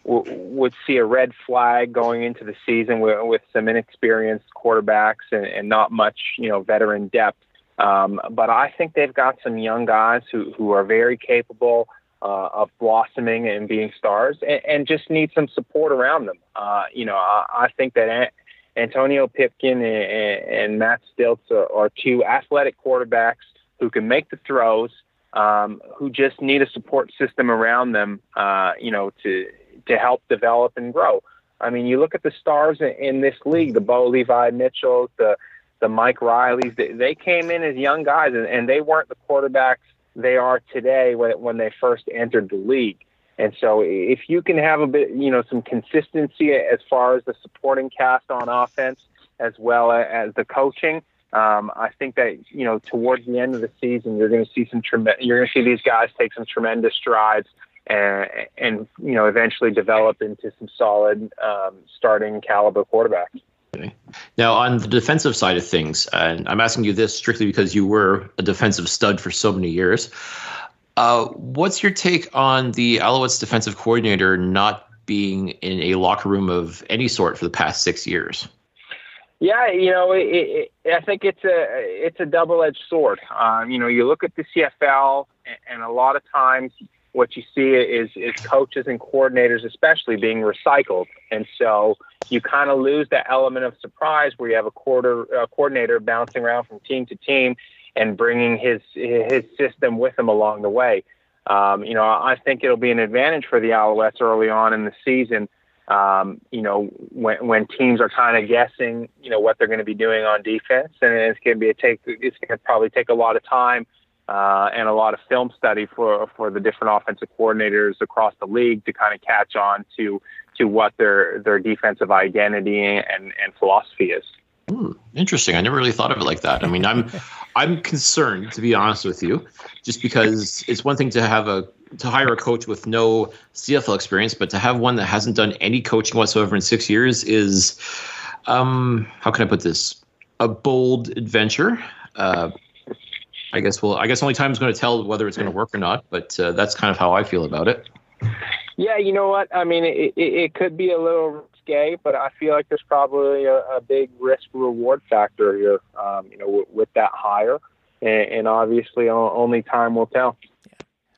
would see a red flag going into the season with, with some inexperienced quarterbacks and, and not much, you know, veteran depth. Um, but I think they've got some young guys who, who are very capable uh, of blossoming and being stars and, and, just need some support around them. Uh, you know, I, I think that Antonio Pipkin and, and Matt Shiltz are, are, two athletic quarterbacks who can make the throws, um, who just need a support system around them, uh, you know, to to help develop and grow. I mean, you look at the stars in, in this league, the Bo Levi Mitchells, the the Mike Reillys. They, they came in as young guys, and, and they weren't the quarterbacks they are today when when they first entered the league. And so if you can have a bit, you know, some consistency as far as the supporting cast on offense as well as the coaching, um, I think that you know towards the end of the season you're going to see some trem- you're going to see these guys take some tremendous strides and and you know eventually develop into some solid um, starting caliber quarterbacks. Now, on the defensive side of things, and I'm asking you this strictly because you were a defensive stud for so many years. Uh, what's your take on the Alouettes defensive coordinator not being in a locker room of any sort for the past six years? Yeah, you know, it, it, I think it's a it's a double edged sword. Um, you know, you look at the CFL, and a lot of times what you see is is coaches and coordinators, especially, being recycled, and so you kind of lose that element of surprise where you have a quarter a coordinator bouncing around from team to team and bringing his his system with him along the way. Um, you know, I think it'll be an advantage for the Alouettes early on in the season. Um, you know, when when teams are kind of guessing, you know, what they're going to be doing on defense, and it's going to be a take. It's going to probably take a lot of time uh, and a lot of film study for for the different offensive coordinators across the league to kind of catch on to to what their their defensive identity and and philosophy is. Hmm, interesting. I never really thought of it like that. I mean, I'm I'm concerned to be honest with you, just because it's one thing to have a to hire a coach with no CFL experience, but to have one that hasn't done any coaching whatsoever in six years is, um, how can I put this? A bold adventure. Uh, I guess well, I guess only time is going to tell whether it's going to work or not. But uh, that's kind of how I feel about it. Yeah, you know what? I mean, it, it, it could be a little risque, but I feel like there's probably a, a big risk reward factor here. Um, you know, with, with that hire, and, and obviously only time will tell.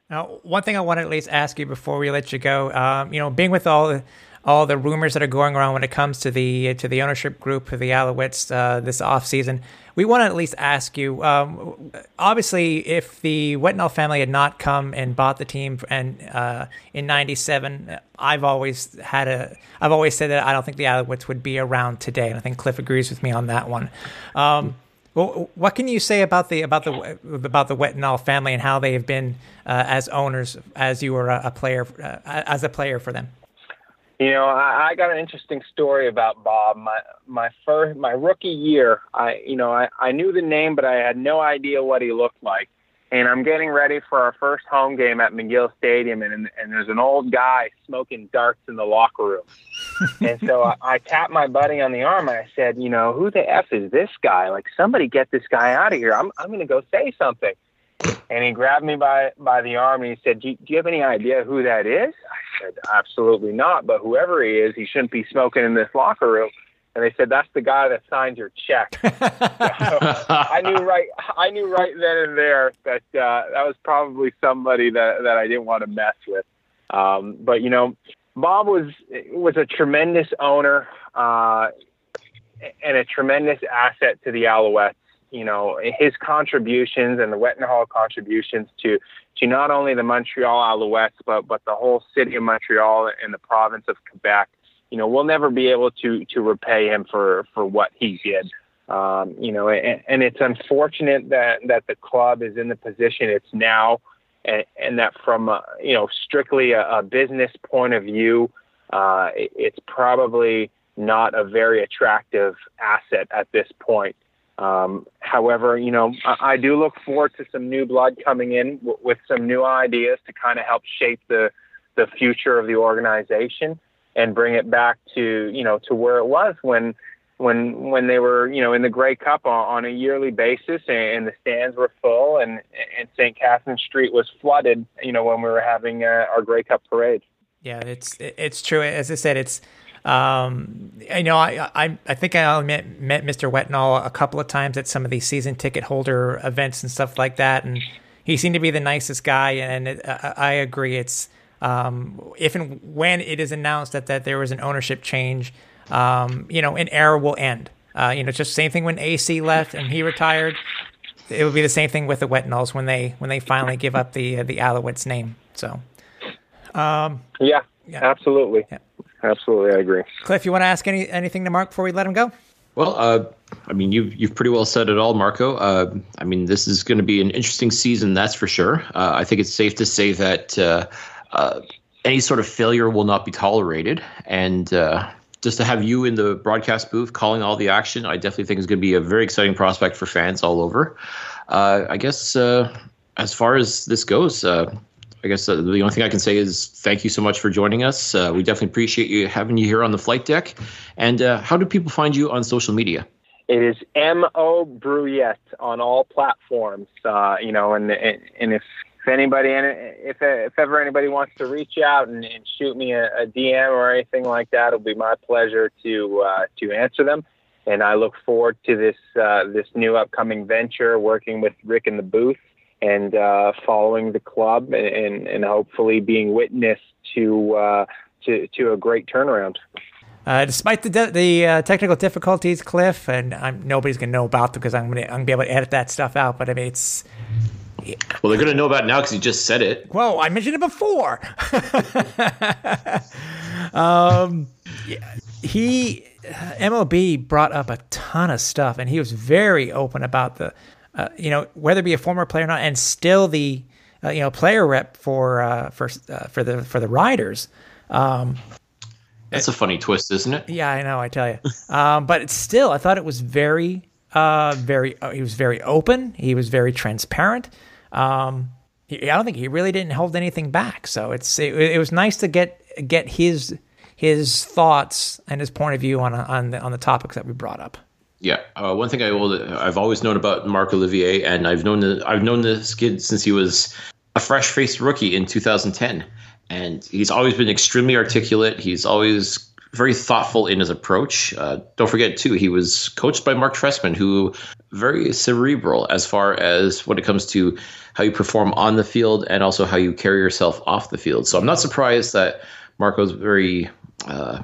Now, one thing I want to at least ask you before we let you go, um, you know, being with all the all the rumors that are going around when it comes to the to the ownership group of the Alouettes uh, this off season, we want to at least ask you. Um, obviously, if the Wetenhall family had not come and bought the team and uh, in '97, I've always had a I've always said that I don't think the Alouettes would be around today, and I think Cliff agrees with me on that one. Um, well, what can you say about the about the about the Wetenhall family and how they have been uh, as owners as you were a, a player uh, as a player for them? You know, I, I got an interesting story about Bob. My my first my rookie year, I you know I, I knew the name, but I had no idea what he looked like and I'm getting ready for our first home game at McGill Stadium, and and there's an old guy smoking darts in the locker room, and so I, I tapped my buddy on the arm and I said, you know, who the f is this guy? Like somebody get this guy out of here. I'm I'm gonna go say something. And he grabbed me by by the arm and he said, do you, do you have any idea who that is? I said, absolutely not. But whoever he is, he shouldn't be smoking in this locker room and they said that's the guy that signed your check. so I knew right, I knew right then and there that uh, that was probably somebody that that I didn't want to mess with. Um, but you know, Bob was was a tremendous owner uh, and a tremendous asset to the Alouettes. You know, his contributions and the Wetenhall contributions to to not only the Montreal Alouettes, but but the whole city of Montreal and the province of Quebec you know, we'll never be able to to repay him for for what he did. Um, you know, and, and it's unfortunate that that the club is in the position it's now, and, and that from you know strictly a, a business point of view, uh, it, it's probably not a very attractive asset at this point. Um, however, you know, I, I, do look forward to some new blood coming in w- with some new ideas to kind of help shape the the future of the organization and bring it back to you know to where it was when when when they were you know in the Grey Cup on, on a yearly basis and, and, the stands were full and and St. Catherine Street was flooded you know when we were having uh, our Grey Cup parade. Yeah, it's it's true. As I said, it's um, I know I, I I think I met met Mr. Wetenhall a couple of times at some of these season ticket holder events and stuff like that, and he seemed to be the nicest guy. And it, I, I agree, it's um, if and when it is announced that, that there was an ownership change, um, you know, an era will end. Uh, you know, just same thing when AC left and he retired. It would be the same thing with the Wetenhalls when they when they finally give up the uh, the Alouettes name. So, um, yeah, yeah, absolutely, yeah. absolutely, I agree. Cliff, you want to ask any anything to Mark before we let him go? Well, uh, I mean, you've you've pretty well said it all, Marco. Uh, I mean, this is going to be an interesting season, that's for sure. Uh, I think it's safe to say that uh, uh, any sort of failure will not be tolerated. And uh, just to have you in the broadcast booth calling all the action, I definitely think is going to be a very exciting prospect for fans all over. Uh, I guess uh, as far as this goes, uh, I guess uh, the only thing I can say is thank you so much for joining us. we definitely appreciate you having you here on the flight deck. And how do people find you on social media? It is M O Brouillette on all platforms. you know, and and if if anybody if if ever anybody wants to reach out and, and shoot me a, a, DM or anything like that, it'll be my pleasure to uh, to answer them. And I look forward to this uh, this new upcoming venture, working with Rick in the booth and uh, following the club, and, and, and hopefully being witness to uh, to to a great turnaround. Uh, despite the de- the uh, technical difficulties, Cliff, and I'm, nobody's gonna know about them because I'm gonna I'm gonna be able to edit that stuff out. But I mean, it's well, they're going to know about it now because you just said it. Whoa, I mentioned it before. um, he MOB brought up a ton of stuff, and he was very open about the uh, you know, whether it be a former player or not, and still the uh, you know player rep for uh, for uh, for the for the Riders. Um, That's a funny twist, isn't it? yeah, I know. I tell you, um, but it's still, I thought it was very, uh, very. Uh, he was very open. He was very transparent. Um, he, I don't think he really didn't hold anything back. So it's it, it was nice to get get his his thoughts and his point of view on on the on the topics that we brought up. Yeah, uh, one thing I will, I've always known about Marc-Olivier, and I've known the, I've known this kid since he was a fresh-faced rookie in 2010, and he's always been extremely articulate. He's always very thoughtful in his approach. Uh, don't forget too, he was coached by Mark Trestman, who very cerebral as far as when it comes to how you perform on the field and also how you carry yourself off the field. So I'm not surprised that Marco's very, uh,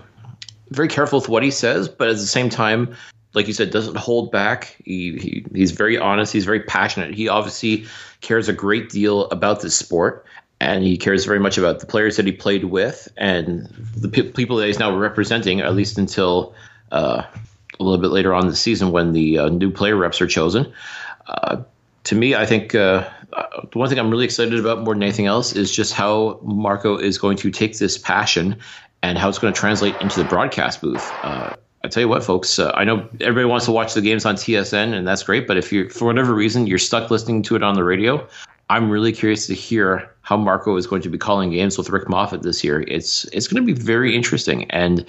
very careful with what he says, but at the same time, like you said, doesn't hold back. He, he he's very honest. He's very passionate. He obviously cares a great deal about this sport, and he cares very much about the players that he played with and the pe- people that he's now representing, at least until uh, a little bit later on in the season when the uh, new player reps are chosen. Uh, to me, I think uh, the one thing I'm really excited about more than anything else is just how Marco is going to take this passion and how it's going to translate into the broadcast booth. Uh, I tell you what, folks. Uh, I know everybody wants to watch the games on TSN, and that's great. But if you're for whatever reason, you're stuck listening to it on the radio, I'm really curious to hear how Marco is going to be calling games with Rick Moffat this year. It's it's going to be very interesting, and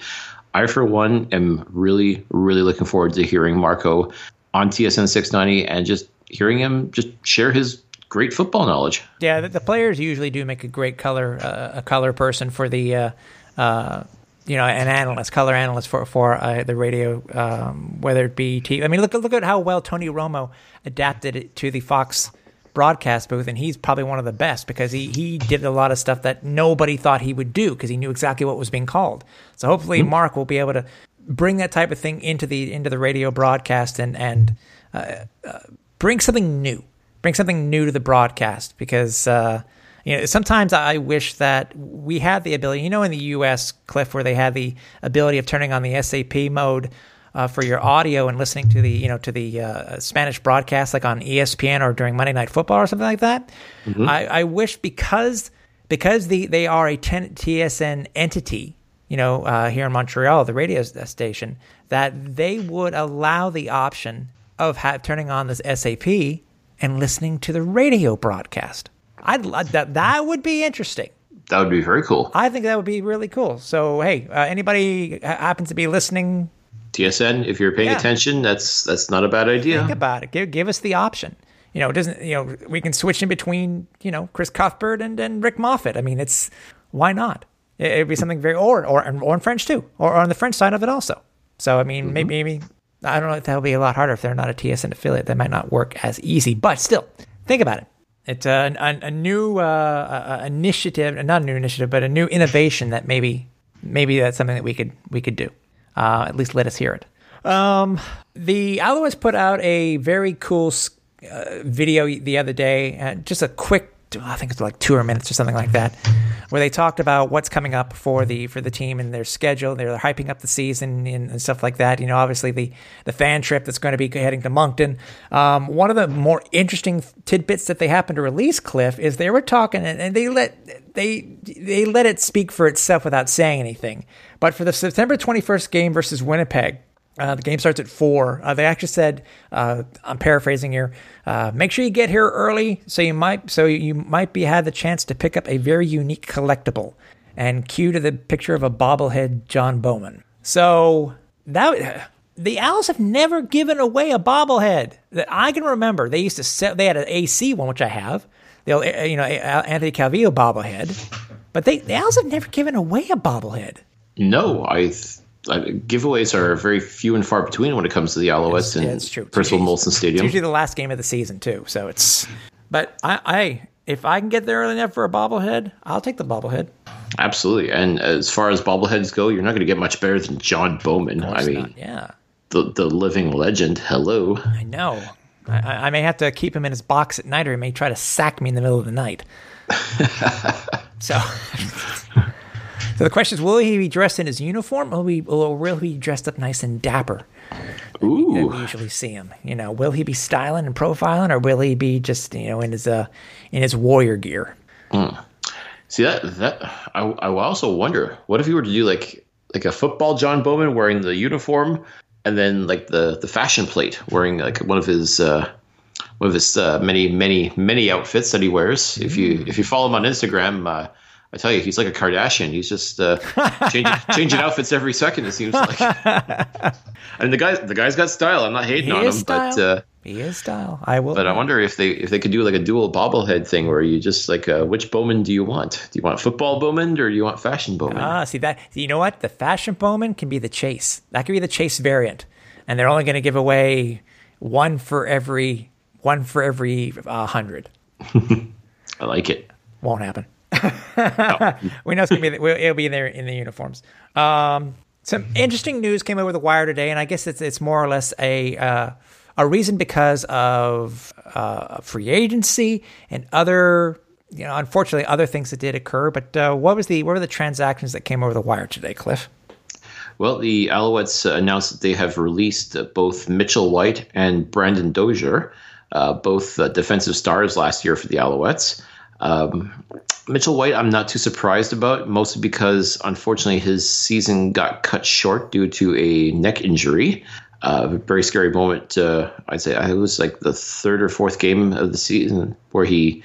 I, for one, am really really looking forward to hearing Marco on TSN 690 and just hearing him just share his great football knowledge. Yeah, the, the players usually do make a great color uh, a color person for the. Uh, uh, you know, an analyst, color analyst for for uh, the radio, um, whether it be TV. I mean, look look at how well Tony Romo adapted it to the Fox broadcast booth, and he's probably one of the best because he he did a lot of stuff that nobody thought he would do because he knew exactly what was being called. So hopefully, mm-hmm. Mark will be able to bring that type of thing into the into the radio broadcast and and uh, uh, bring something new, bring something new to the broadcast because uh, you know, sometimes I wish that we had the ability, you know, in the US, Cliff, where they had the ability of turning on the SAP mode uh, for your audio and listening to the, you know, to the uh, Spanish broadcast, like on ESPN or during Monday Night Football or something like that. Mm-hmm. I, I, wish because because the they are a TSN entity, you know, uh, here in Montreal, the radio station, that they would allow the option of ha- turning on this SAP and listening to the radio broadcast. I'd that that would be interesting. That would be very cool. I think that would be really cool. So hey, uh, anybody happens to be listening, TSN, if you're paying yeah. attention, that's that's not a bad idea. Think about it. Give give us the option. You know, it doesn't. You know, we can switch in between. You know, Chris Cuthbert and and Rick Moffat. I mean, it's why not? It, would be something very or or or in French too, or, or on the French side of it also. So I mean, mm-hmm. maybe maybe I don't know if that'll be a lot harder if they're not a TSN affiliate. That might not work as easy. But still, think about it. It's a, a, a new uh, a initiative, not a new initiative, but a new innovation that maybe maybe that's something that we could we could do. Uh, at least let us hear it. Um, the Alouettes put out a very cool uh, video the other day, uh, just a quick I think it's like two or minutes or something like that, where they talked about what's coming up for the for the team and their schedule. They're hyping up the season and, and stuff like that. You know, obviously the the fan trip that's going to be heading to Moncton. Um, one of the more interesting tidbits that they happened to release, Cliff, is they were talking and, and they let they they let it speak for itself without saying anything. But for the September 21st game versus Winnipeg, uh, the game starts at four. Uh, they actually said, uh, I'm paraphrasing here. Uh, make sure you get here early, so you might so you might be had the chance to pick up a very unique collectible. And cue to the picture of a bobblehead John Bowman. So that the Owls have never given away a bobblehead that I can remember. They used to sell. They had an AC one, which I have. The you know Anthony Calvillo bobblehead, but they the Owls have never given away a bobblehead. No, I. Th- giveaways are very few and far between when it comes to the Alouettes and yeah, Percival Molson Stadium. It's usually the last game of the season too, so it's. But I, I, if I can get there early enough for a bobblehead, I'll take the bobblehead. Absolutely, and as far as bobbleheads go, you're not going to get much better than John Bowman. I mean, not. yeah, the the living legend. Hello. I know. I, I may have to keep him in his box at night, or he may try to sack me in the middle of the night. so. So the question is, will he be dressed in his uniform, or will he, will he be dressed up nice and dapper? Ooh. we usually see him. You know, will he be styling and profiling, or will he be just you know in his uh in his warrior gear? Mm. See that that I I also wonder what if you were to do like like a football John Bowman wearing the uniform, and then like the the fashion plate wearing like one of his. uh one of his uh, many, many, many outfits that he wears. Mm. If you if you follow him on Instagram, uh, I tell you, he's like a Kardashian. He's just uh, changing, changing outfits every second. It seems like. and the guy, the guy's got style. I'm not hating he on him, style. but uh, he is style. I will. But I wonder if they if they could do like a dual bobblehead thing where you just like uh, which Bowman do you want? Do you want football Bowman or do you want fashion Bowman? Ah, see that. You know what? The fashion Bowman can be the chase. That could be the chase variant, and they're only going to give away one for every one for every uh, hundred. I like it. Won't happen. we know it's gonna be. It'll be in there in the uniforms. Um, some interesting news came over the wire today, and I guess it's it's more or less a uh, a reason because of uh, free agency and other you know unfortunately other things that did occur. But uh, what was the what were the transactions that came over the wire today, Cliff? Well, the Alouettes announced that they have released both Mitchell White and Brandon Dozier, uh, both uh, defensive stars last year for the Alouettes. Um, Mitchell White, I'm not too surprised about, mostly because unfortunately his season got cut short due to a neck injury. Uh, a very scary moment. Uh, I'd say it was like the third or fourth game of the season where he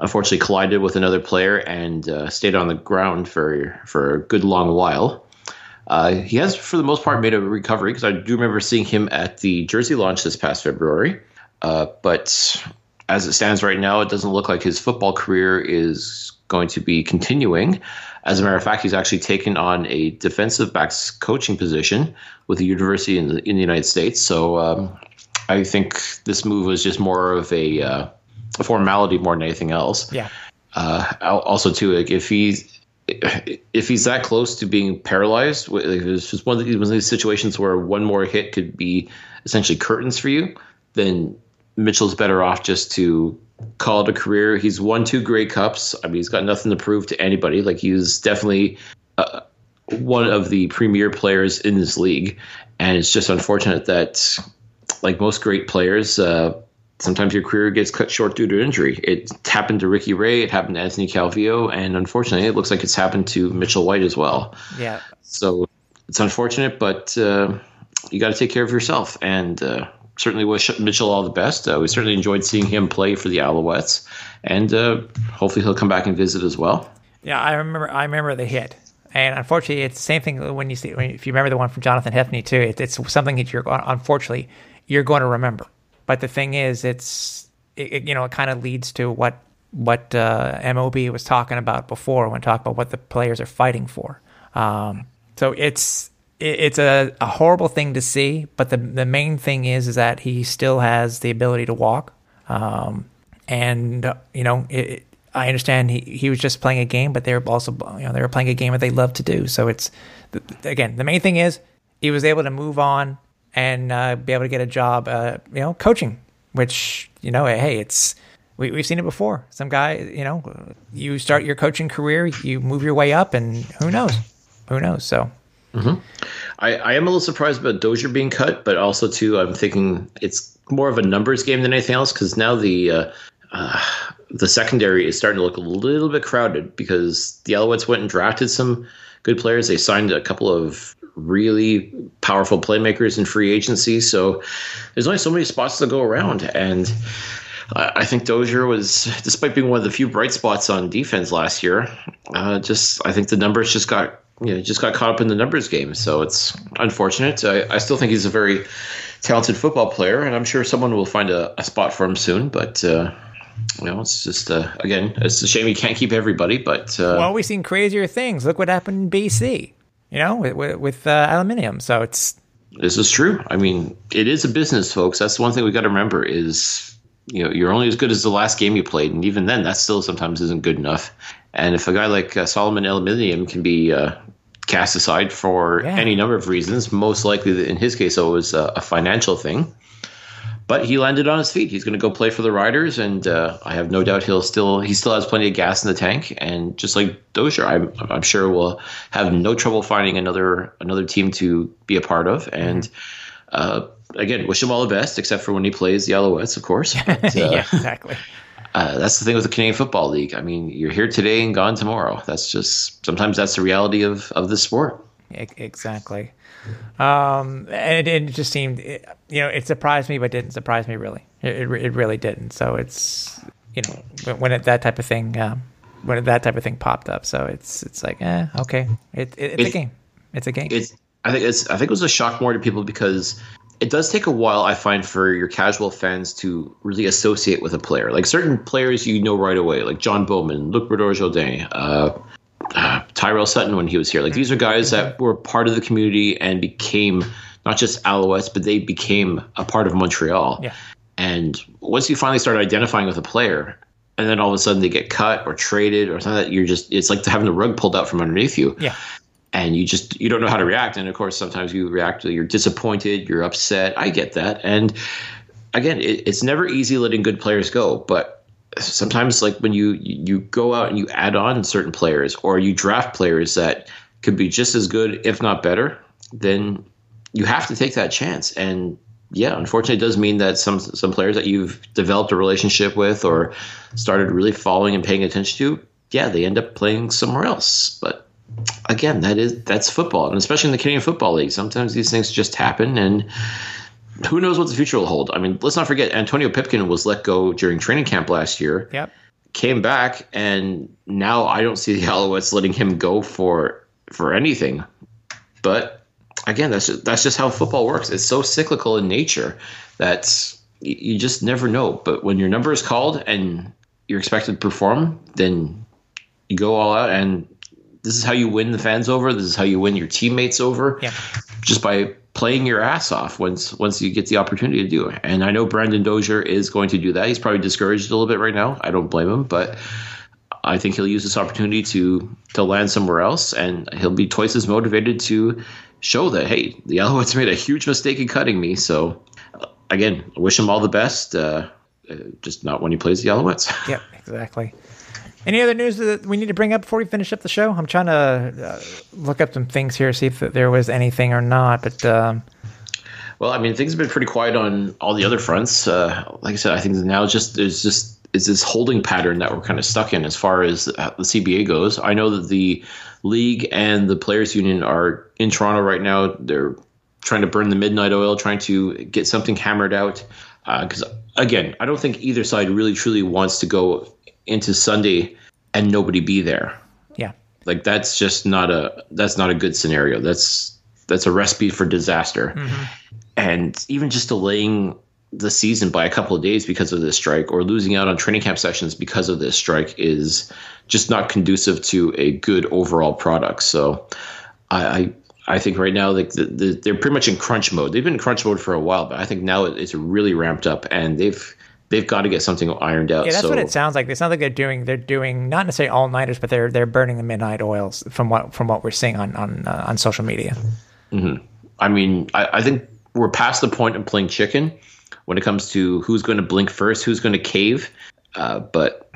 unfortunately collided with another player and uh, stayed on the ground for for a good long while. Uh, he has, for the most part, made a recovery because I do remember seeing him at the jersey launch this past February. Uh, but as it stands right now, it doesn't look like his football career is going to be continuing. As a matter of fact, he's actually taken on a defensive backs coaching position with a university in the, in the United States. So um, I think this move was just more of a, uh, a formality more than anything else. Yeah. Uh, also, too, like if he's if he's that close to being paralyzed, it's just one of, these, one of these situations where one more hit could be essentially curtains for you, then Mitchell's better off just to call it a career. He's won two Grey Cups. I mean, he's got nothing to prove to anybody. Like he's definitely uh, one of the premier players in this league, and it's just unfortunate that, like most great players, uh, sometimes your career gets cut short due to injury. It happened to Ricky Ray. It happened to Anthony Calvillo, and unfortunately, it looks like it's happened to Mitchell White as well. Yeah. So it's unfortunate, but uh, you got to take care of yourself and uh, certainly wish Mitchell all the best. Uh, we certainly enjoyed seeing him play for the Alouettes, and uh, hopefully he'll come back and visit as well. Yeah, I remember. I remember the hit, and unfortunately, it's the same thing when you see. If you remember the one from Jonathan Hefney too, it, it's something that you're unfortunately you're going to remember. But the thing is, it's it, you know it kind of leads to what what uh, MOB was talking about before when talking about what the players are fighting for. Um, so it's it's a, a horrible thing to see, but the the main thing is is that he still has the ability to walk, um, and uh, you know it, I understand he, he was just playing a game, but they were also you know they were playing a game that they love to do. So it's again the main thing is he was able to move on and uh, be able to get a job, uh, you know, coaching, which you know hey it's we, we've seen it before. Some guy you know you start your coaching career, you move your way up, and who knows, who knows. So Mm-hmm. I, I am a little surprised about Dozier being cut, but also too, I'm thinking it's more of a numbers game than anything else because now the uh, uh, the secondary is starting to look a little bit crowded because the Alouettes went and drafted some good players. They signed a couple of really powerful playmakers in free agency, so there's only so many spots to go around, and I think Dozier was, despite being one of the few bright spots on defense last year, uh, just I think the numbers just got you know, just got caught up in the numbers game. So it's unfortunate. I, I still think he's a very talented football player, and I'm sure someone will find a, a spot for him soon. But uh, you know, it's just uh, again, it's a shame he can't keep everybody. But uh, well, we've seen crazier things. Look what happened in BC. You know, with, with uh, Elimimian. So it's this is true. I mean, it is a business, folks. That's the one thing we got to remember is you know you're only as good as the last game you played, and even then, that still sometimes isn't good enough. And if a guy like uh, Solomon Elimimian can be uh, cast aside for yeah. any number of reasons, most likely in his case, it was a, a, financial thing. But he landed on his feet. He's going to go play for the Riders, and uh, I have no doubt he'll still he still has plenty of gas in the tank. And just like Dozier, I'm I'm sure will have no trouble finding another another team to be a part of. And mm-hmm Uh, again, wish him all the best, except for when he plays the Alouettes, of course. But, uh, yeah, exactly. Uh, that's the thing with the Canadian Football League. I mean, you're here today and gone tomorrow. That's just sometimes that's the reality of of the sport. Exactly. Um, and it, it just seemed, it, you know, it surprised me, but didn't surprise me really. It, it, it really didn't. So it's, you know, when- it, that type of thing, um, when that type of thing popped up. So it's, it's like, eh, okay. It, it, it's a game. It's a game. It's I think it's I think it was a shock more to people because it does take a while I find for your casual fans to really associate with a player. Like certain players you know right away, like John Bowman, Luc Brodeur Jourdain, uh, uh, Tyrell Sutton when he was here. Like these are guys that were part of the community and became not just Alouettes, but they became a part of Montreal. Yeah. And once you finally start identifying with a player, and then all of a sudden they get cut or traded or something that you're just it's like having the rug pulled out from underneath you yeah. And you just you don't know how to react. And of course sometimes you react you're disappointed you're upset. I get that. And again it, it's never easy letting good players go but sometimes like when you you go out and you add on certain players or you draft players that could be just as good if not better then you have to take that chance. And yeah unfortunately it does mean that some some players that you've developed a relationship with or started really following and paying attention to yeah they end up playing somewhere else. But again, that is that's football, and especially in the Canadian Football League, sometimes these things just happen, and who knows what the future will hold. I mean, let's not forget Antonio Pipkin was let go during training camp last year, Yep. came back, and now I don't see the Alouettes letting him go for for anything. But again, that's just, that's just how football works. It's so cyclical in nature that you just never know. But when your number is called and you're expected to perform, then you go all out and this is how you win the fans over. This is how you win your teammates over. Yeah. Just by playing your ass off once once you get the opportunity to do it. And I know Brandon Dozier is going to do that. He's probably discouraged a little bit right now. I don't blame him, but I think he'll use this opportunity to to land somewhere else, and he'll be twice as motivated to show that hey, the Alouettes made a huge mistake in cutting me. So again, I wish him all the best. Uh, uh, just not when he plays the Alouettes. Yep. Exactly. Any other news that we need to bring up before we finish up the show? I'm trying to uh, look up some things here, see if there was anything or not. But um, Well, I mean, things have been pretty quiet on all the other fronts. Uh, like I said, I think now just there's just is this holding pattern that we're kind of stuck in as far as the CBA goes. I know that the league and the players union are in Toronto right now. They're trying to burn the midnight oil, trying to get something hammered out. Because again, I don't think either side really truly wants to go into Sunday and nobody be there. Yeah. like that's just not a that's not a good scenario. That's that's a recipe for disaster. Mm-hmm. And even just delaying the season by a couple of days because of this strike or losing out on training camp sessions because of this strike is just not conducive to a good overall product. So i i, I think right now like the, the, they're pretty much in crunch mode. They've been in crunch mode for a while but i think now it's really ramped up and they've they've got to get something ironed out Yeah, that's so what it sounds like. It sounds like they're doing they're doing not necessarily all nighters, but they're they're burning the midnight oils from what from what we're seeing on on uh, on social media. I mean, I, I think we're past the point of playing chicken when it comes to who's going to blink first, who's going to cave. Uh, but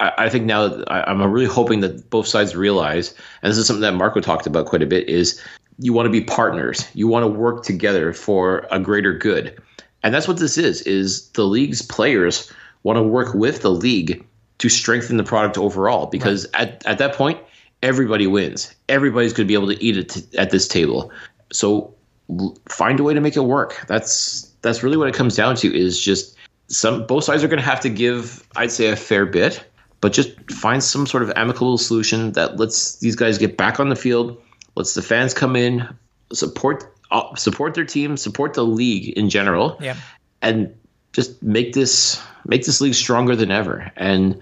I, I think now I, I'm really hoping that both sides realize, and this is something that Marco talked about quite a bit, is you want to be partners. You want to work together for a greater good. And that's what this is, is the league's players want to work with the league to strengthen the product overall because at, at that point, everybody wins. Everybody's going to be able to eat it at this table. So find a way to make it work. That's that's really what it comes down to is just some both sides are going to have to give I'd say a fair bit, but just find some sort of amicable solution that lets these guys get back on the field, lets the fans come in, support Uh, support their team, support the league in general, Yeah. and just make this make this league stronger than ever. And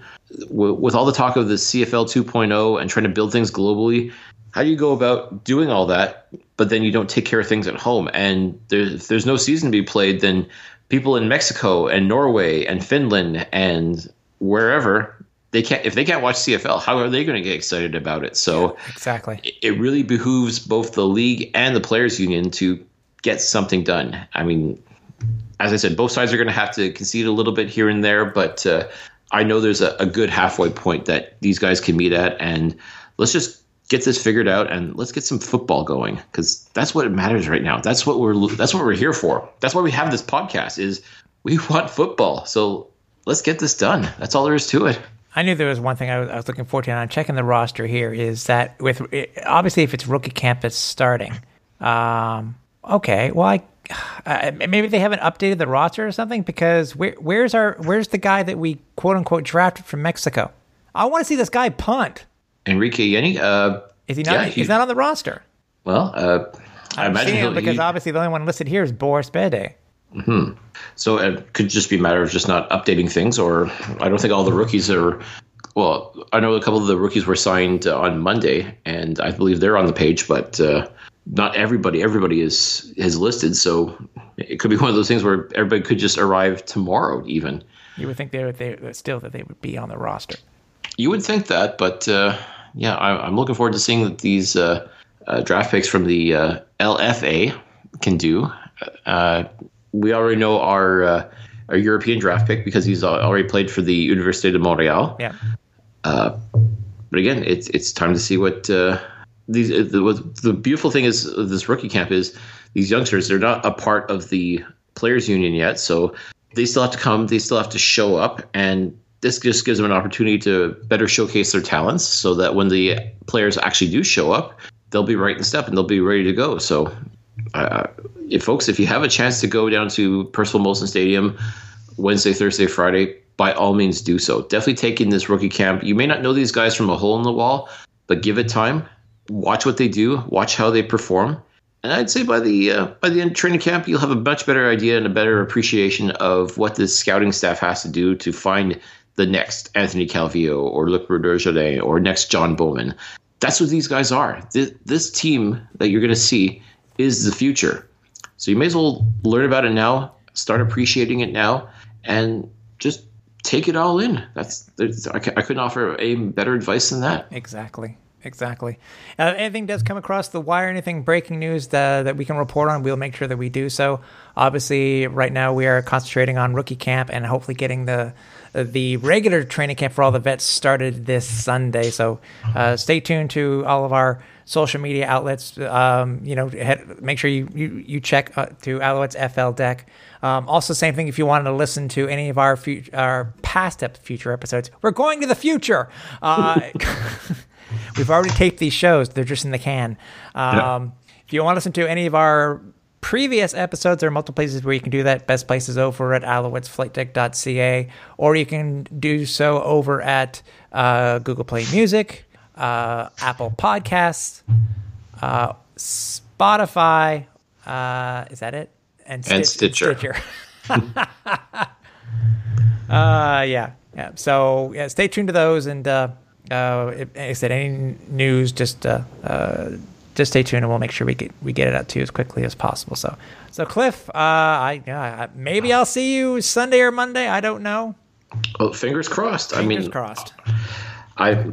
w- with all the talk of the CFL 2.0 and trying to build things globally, how do you go about doing all that, but then you don't take care of things at home? And there, if there's no season to be played, then people in Mexico and Norway and Finland and wherever they can't if they can't watch CFL, how are they going to get excited about it? So Exactly. it- it really behooves both the league and the players union to get something done. I mean, as I said, both sides are going to have to concede a little bit here and there, but uh, I know there's a, a good halfway point that these guys can meet at, and let's just get this figured out and let's get some football going because that's what matters right now. That's what we're that's what we're here for. That's why we have this podcast. Is we want football. So let's get this done. That's all there is to it. I knew there was one thing I was, I was looking forward to, and I'm checking the roster here. Is that with obviously if it's rookie campus starting, um, okay. Well, I uh, maybe they haven't updated the roster or something because where, where's our where's the guy that we quote unquote drafted from Mexico? I want to see this guy punt. Enrique Yenny, uh, is he not? Yeah, he, he's not on the roster. Well, uh, I I'm imagine because he, obviously the only one listed here is Boris Bede. Hmm. So it could just be a matter of just not updating things, or I don't think all the rookies are. Well, I know a couple of the rookies were signed uh, on Monday, and I believe they're on the page, but uh, not everybody. Everybody is is listed, so it could be one of those things where everybody could just arrive tomorrow, even. You would think they would they, still that they would be on the roster. You would think that, but uh, yeah, I, am looking forward to seeing that these uh, uh, draft picks from the uh, LFA can do. Uh, we already know our uh, our European draft pick because he's already played for the Université de Montréal. Yeah. Uh, but again, it's it's time to see what uh, these. The, the beautiful thing is this rookie camp is these youngsters. They're not a part of the players union yet, so they still have to come. They still have to show up, and this just gives them an opportunity to better showcase their talents, so that when the players actually do show up, they'll be right in step and they'll be ready to go. So uh, if folks, if you have a chance to go down to Percival Molson Stadium Wednesday, Thursday, Friday, by all means do so. Definitely take in this rookie camp. You may not know these guys from a hole in the wall, but give it time. Watch what they do. Watch how they perform. And I'd say by the uh, by the end of training camp, you'll have a much better idea and a better appreciation of what the scouting staff has to do to find the next Anthony Calvillo or Luc Bergeret or next John Bowman. That's what these guys are. This, this team that you're going to see is the future. So you may as well learn about it now, start appreciating it now, and just take it all in. That's I couldn't offer a better advice than that. Exactly. Exactly. Uh, anything does come across the wire, anything breaking news that, that we can report on, we'll make sure that we do so. Obviously, right now we are concentrating on rookie camp and hopefully getting the the regular training camp for all the vets started this Sunday. So uh, stay tuned to all of our social media outlets. Um, you know, head, make sure you you, you check uh, to Alouettes FL Deck. Um, also, same thing if you wanted to listen to any of our future, our past ep- future episodes. We're going to the future. Uh, we've already taped these shows; they're just in the can. Um, yeah. If you want to listen to any of our previous episodes, there are multiple places where you can do that. Best places over at alouettesflightdeck.ca, or you can do so over at uh, Google Play Music, uh, Apple Podcasts, uh, Spotify. Uh, is that it? And, and Stitcher. Stitcher. Uh, yeah, yeah. So yeah, stay tuned to those, and uh, uh, if, I said any news, just just stay tuned, and we'll make sure we get we get it out to you as quickly as possible. So, so Cliff, I yeah, maybe I'll see you Sunday or Monday. I don't know. Well, fingers crossed. Fingers I mean, crossed. I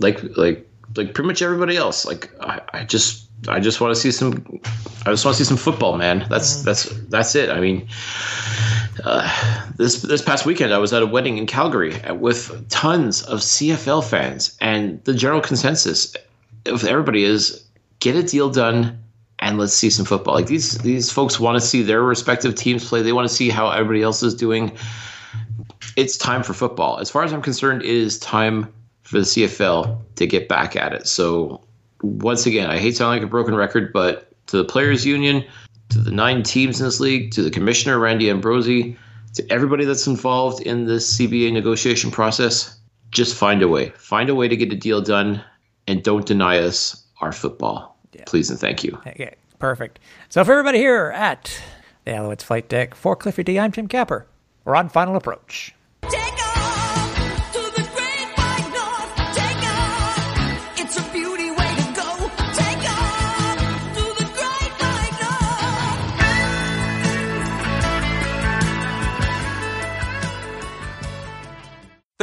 like like like pretty much everybody else. Like I, I just I just want to see some I just want to see some football, man. That's mm-hmm. that's that's it. I mean, uh, this this past weekend I was at a wedding in Calgary with tons of CFL fans, and the general consensus of everybody is get a deal done and let's see some football. Like these these folks want to see their respective teams play. They want to see how everybody else is doing. It's time for football. As far as I'm concerned, it is time for the CFL to get back at it. So once again, I hate sounding like a broken record, but to the players union, to the nine teams in this league, to the commissioner Randy Ambrosie, to everybody that's involved in this CBA negotiation process, just find a way. Find a way to get a deal done and don't deny us our football. Yeah. Please and thank you. Okay, perfect. So for everybody here at the Alouettes Flight Deck for Cliffy D, I'm Tim Capper. We're on final approach.